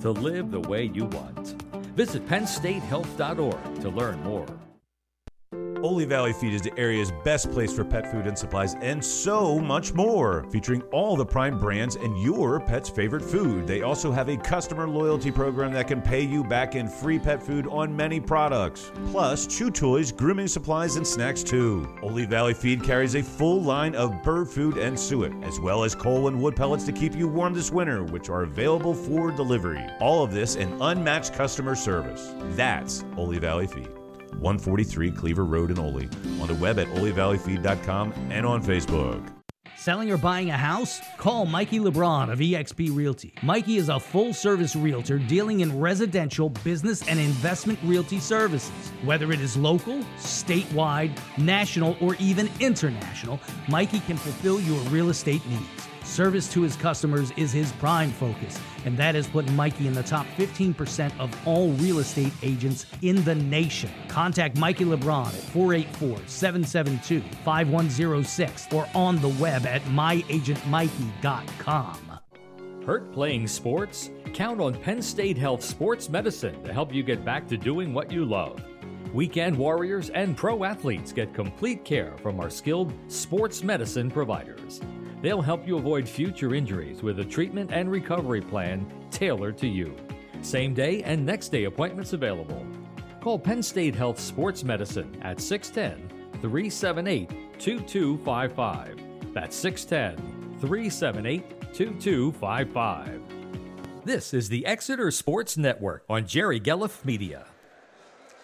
to live the way you want. Visit PennStateHealth.org to learn more. Oley Valley Feed is the area's best place for pet food and supplies and so much more, featuring all the prime brands and your pet's favorite food. They also have a customer loyalty program that can pay you back in free pet food on many products, plus chew toys, grooming supplies, and snacks too. Oley Valley Feed carries a full line of bird food and suet, as well as coal and wood pellets to keep you warm this winter, which are available for delivery. All of this and unmatched customer service. That's Oley Valley Feed. 143 Cleaver Road in Oley. On the web at oleyvalleyfeed.com and on Facebook. Selling or buying a house? Call Mikey LeBron of eXp Realty. Mikey is a full service realtor dealing in residential, business, and investment realty services. Whether it is local, statewide, national, or even international, Mikey can fulfill your real estate needs. Service to his customers is his prime focus, and that has put Mikey in the top 15% of all real estate agents in the nation. Contact Mikey LeBron at 484 772 5106 or on the web at myagentmikey.com. Hurt playing sports? Count on Penn State Health Sports Medicine to help you get back to doing what you love. Weekend warriors and pro athletes get complete care from our skilled sports medicine providers. They'll help you avoid future injuries with a treatment and recovery plan tailored to you. Same day and next day appointments available. Call Penn State Health Sports Medicine at 610 378 2255. That's 610 378 2255. This is the Exeter Sports Network on Jerry Gelliff Media.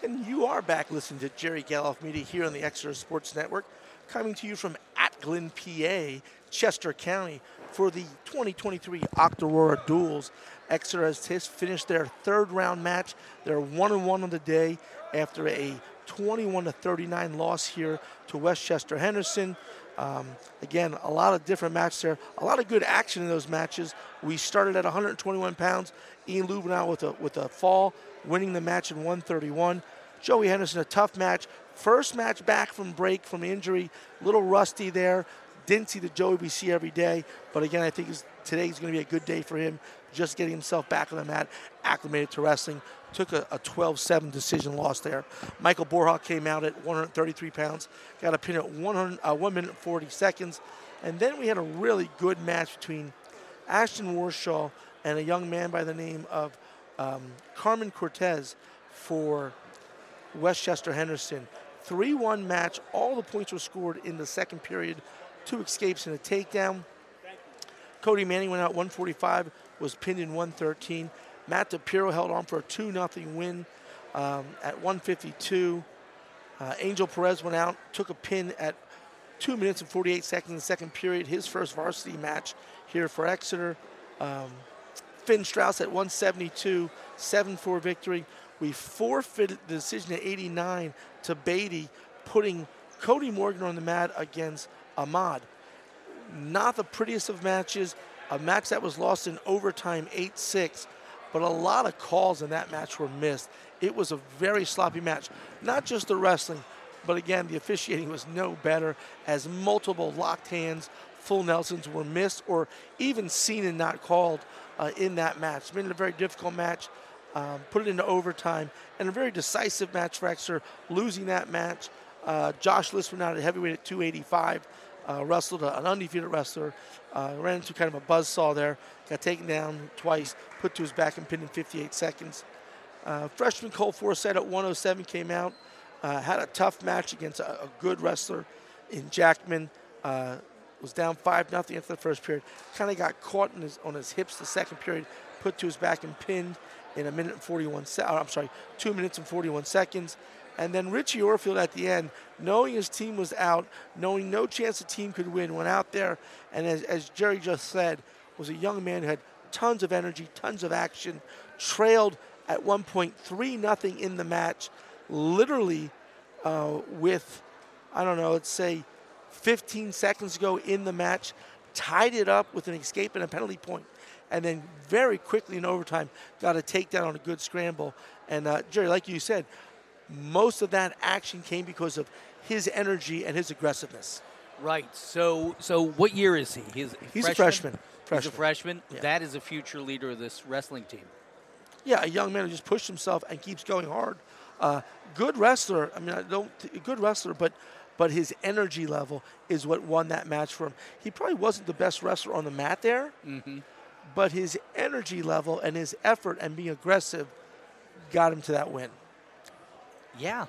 And you are back listening to Jerry Galoff Media here on the Exeter Sports Network, coming to you from Atglen, PA, Chester County, for the 2023 Octorara Duels. Exeter has finished their third round match. They're one and one on the day after a 21 to 39 loss here to West Chester Henderson. Um, again, a lot of different matches there, a lot of good action in those matches. We started at 121 pounds. Ian Lubenow with a with a fall, winning the match in 131. Joey Henderson, a tough match. First match back from break from injury, little rusty there. Didn't see the Joey we see every day, but again, I think today is going to be a good day for him. Just getting himself back on the mat, acclimated to wrestling. Took a, a 12-7 decision loss there. Michael Borhawk came out at 133 pounds, got a pin at 100, uh, 1 minute 40 seconds, and then we had a really good match between Ashton Warshaw and a young man by the name of um, Carmen Cortez for West Chester Henderson. 3 1 match. All the points were scored in the second period. Two escapes and a takedown. Cody Manning went out 145, was pinned in 113. Matt DePiro held on for a 2 0 win um, at 152. Uh, Angel Perez went out, took a pin at 2 minutes and 48 seconds in the second period, his first varsity match here for Exeter. Um, Finn Strauss at 172, 7 4 victory. We forfeited the decision at 89 to Beatty, putting Cody Morgan on the mat against Ahmad. Not the prettiest of matches. A match that was lost in overtime 8 6, but a lot of calls in that match were missed. It was a very sloppy match. Not just the wrestling, but again, the officiating was no better as multiple locked hands, full Nelsons were missed or even seen and not called uh, in that match. Made it a very difficult match. Um, put it into overtime and a very decisive match for Exeter, losing that match. Uh, Josh List went out at heavyweight at 285, uh, wrestled an undefeated wrestler, uh, ran into kind of a buzz saw there, got taken down twice, put to his back and pinned in 58 seconds. Uh, freshman Cole Forsyth at 107 came out, uh, had a tough match against a, a good wrestler in Jackman. Uh, was down five nothing after the first period. Kind of got caught his, on his hips the second period, put to his back and pinned in a minute and 41. Se- I'm sorry, two minutes and 41 seconds. And then Richie Orfield at the end, knowing his team was out, knowing no chance the team could win, went out there and, as, as Jerry just said, was a young man who had tons of energy, tons of action, trailed at one point three nothing in the match, literally uh, with, I don't know, let's say 15 seconds ago in the match, tied it up with an escape and a penalty point, and then very quickly in overtime got a takedown on a good scramble. And uh, Jerry, like you said, most of that action came because of his energy and his aggressiveness. Right. So, so what year is he? He's, He's a freshman. He's a freshman. Yeah. That is a future leader of this wrestling team. Yeah, a young man who just pushed himself and keeps going hard. Uh, good wrestler. I mean, I don't good wrestler, but but his energy level is what won that match for him. He probably wasn't the best wrestler on the mat there, Mm-hmm. but his energy level and his effort and being aggressive got him to that win. Yeah.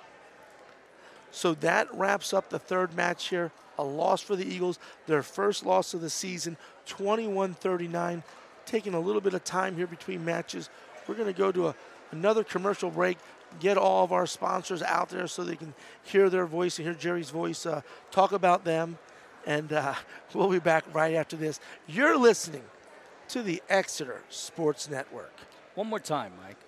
So that wraps up the third match here. A loss for the Eagles, their first loss of the season, 21 39. Taking a little bit of time here between matches. We're going to go to a, another commercial break, get all of our sponsors out there so they can hear their voice and hear Jerry's voice, uh, talk about them. And uh, we'll be back right after this. You're listening to the Exeter Sports Network. One more time, Mike.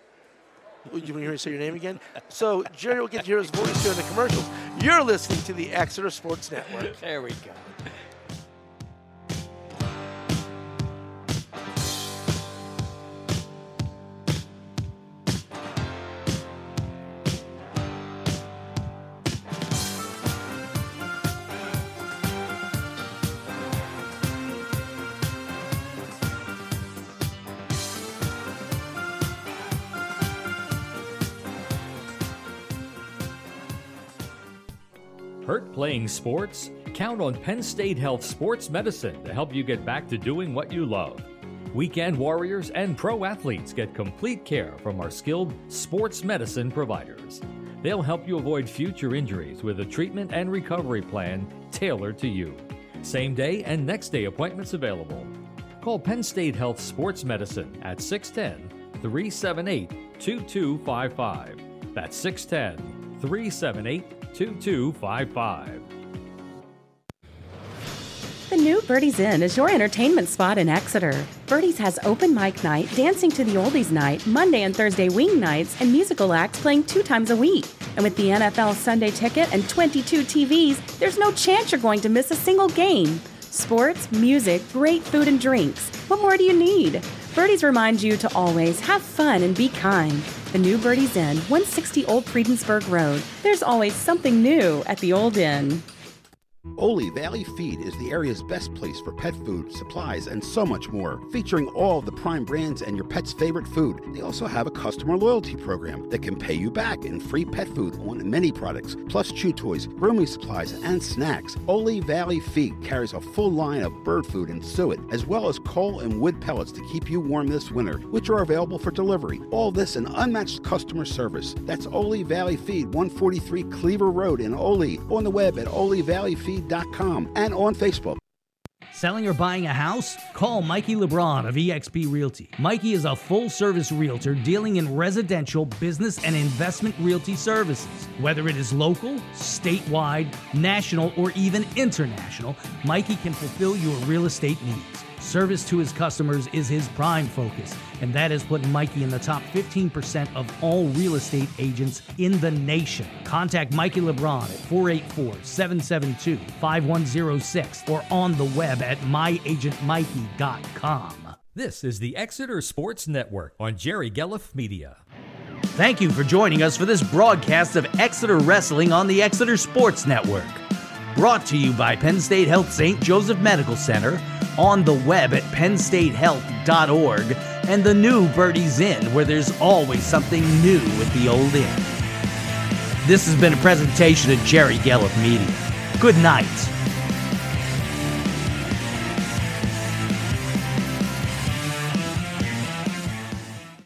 You want to hear me say your name again? So Jerry will get to hear his voice during the commercials. You're listening to the Exeter Sports Network. There we go. Hurt playing sports? Count on Penn State Health Sports Medicine to help you get back to doing what you love. Weekend warriors and pro athletes get complete care from our skilled sports medicine providers. They'll help you avoid future injuries with a treatment and recovery plan tailored to you. Same day and next day appointments available. Call Penn State Health Sports Medicine at 610 378 2255. That's 610 378 2255. The new Birdie's Inn is your entertainment spot in Exeter. Birdie's has open mic night, dancing to the oldies night, Monday and Thursday wing nights, and musical acts playing two times a week. And with the NFL Sunday ticket and 22 TVs, there's no chance you're going to miss a single game. Sports, music, great food, and drinks. What more do you need? Birdie's reminds you to always have fun and be kind. The new Birdie's Inn, 160 Old Friedensburg Road. There's always something new at the Old Inn. Oley Valley Feed is the area's best place for pet food, supplies, and so much more, featuring all of the prime brands and your pet's favorite food. They also have a customer loyalty program that can pay you back in free pet food on many products, plus chew toys, grooming supplies, and snacks. Oley Valley Feed carries a full line of bird food and suet, as well as coal and wood pellets to keep you warm this winter, which are available for delivery. All this and unmatched customer service. That's Oley Valley Feed, 143 Cleaver Road in Oley, on the web at and on Facebook. Selling or buying a house? Call Mikey LeBron of eXp Realty. Mikey is a full service realtor dealing in residential, business, and investment realty services. Whether it is local, statewide, national, or even international, Mikey can fulfill your real estate needs. Service to his customers is his prime focus, and that has put Mikey in the top 15% of all real estate agents in the nation. Contact Mikey LeBron at 484 772 5106 or on the web at myagentmikey.com. This is the Exeter Sports Network on Jerry Gelliff Media. Thank you for joining us for this broadcast of Exeter Wrestling on the Exeter Sports Network. Brought to you by Penn State Health St. Joseph Medical Center, on the web at pennstatehealth.org, and the new Birdie's Inn, where there's always something new at the old inn. This has been a presentation of Jerry Gelliff Media. Good night.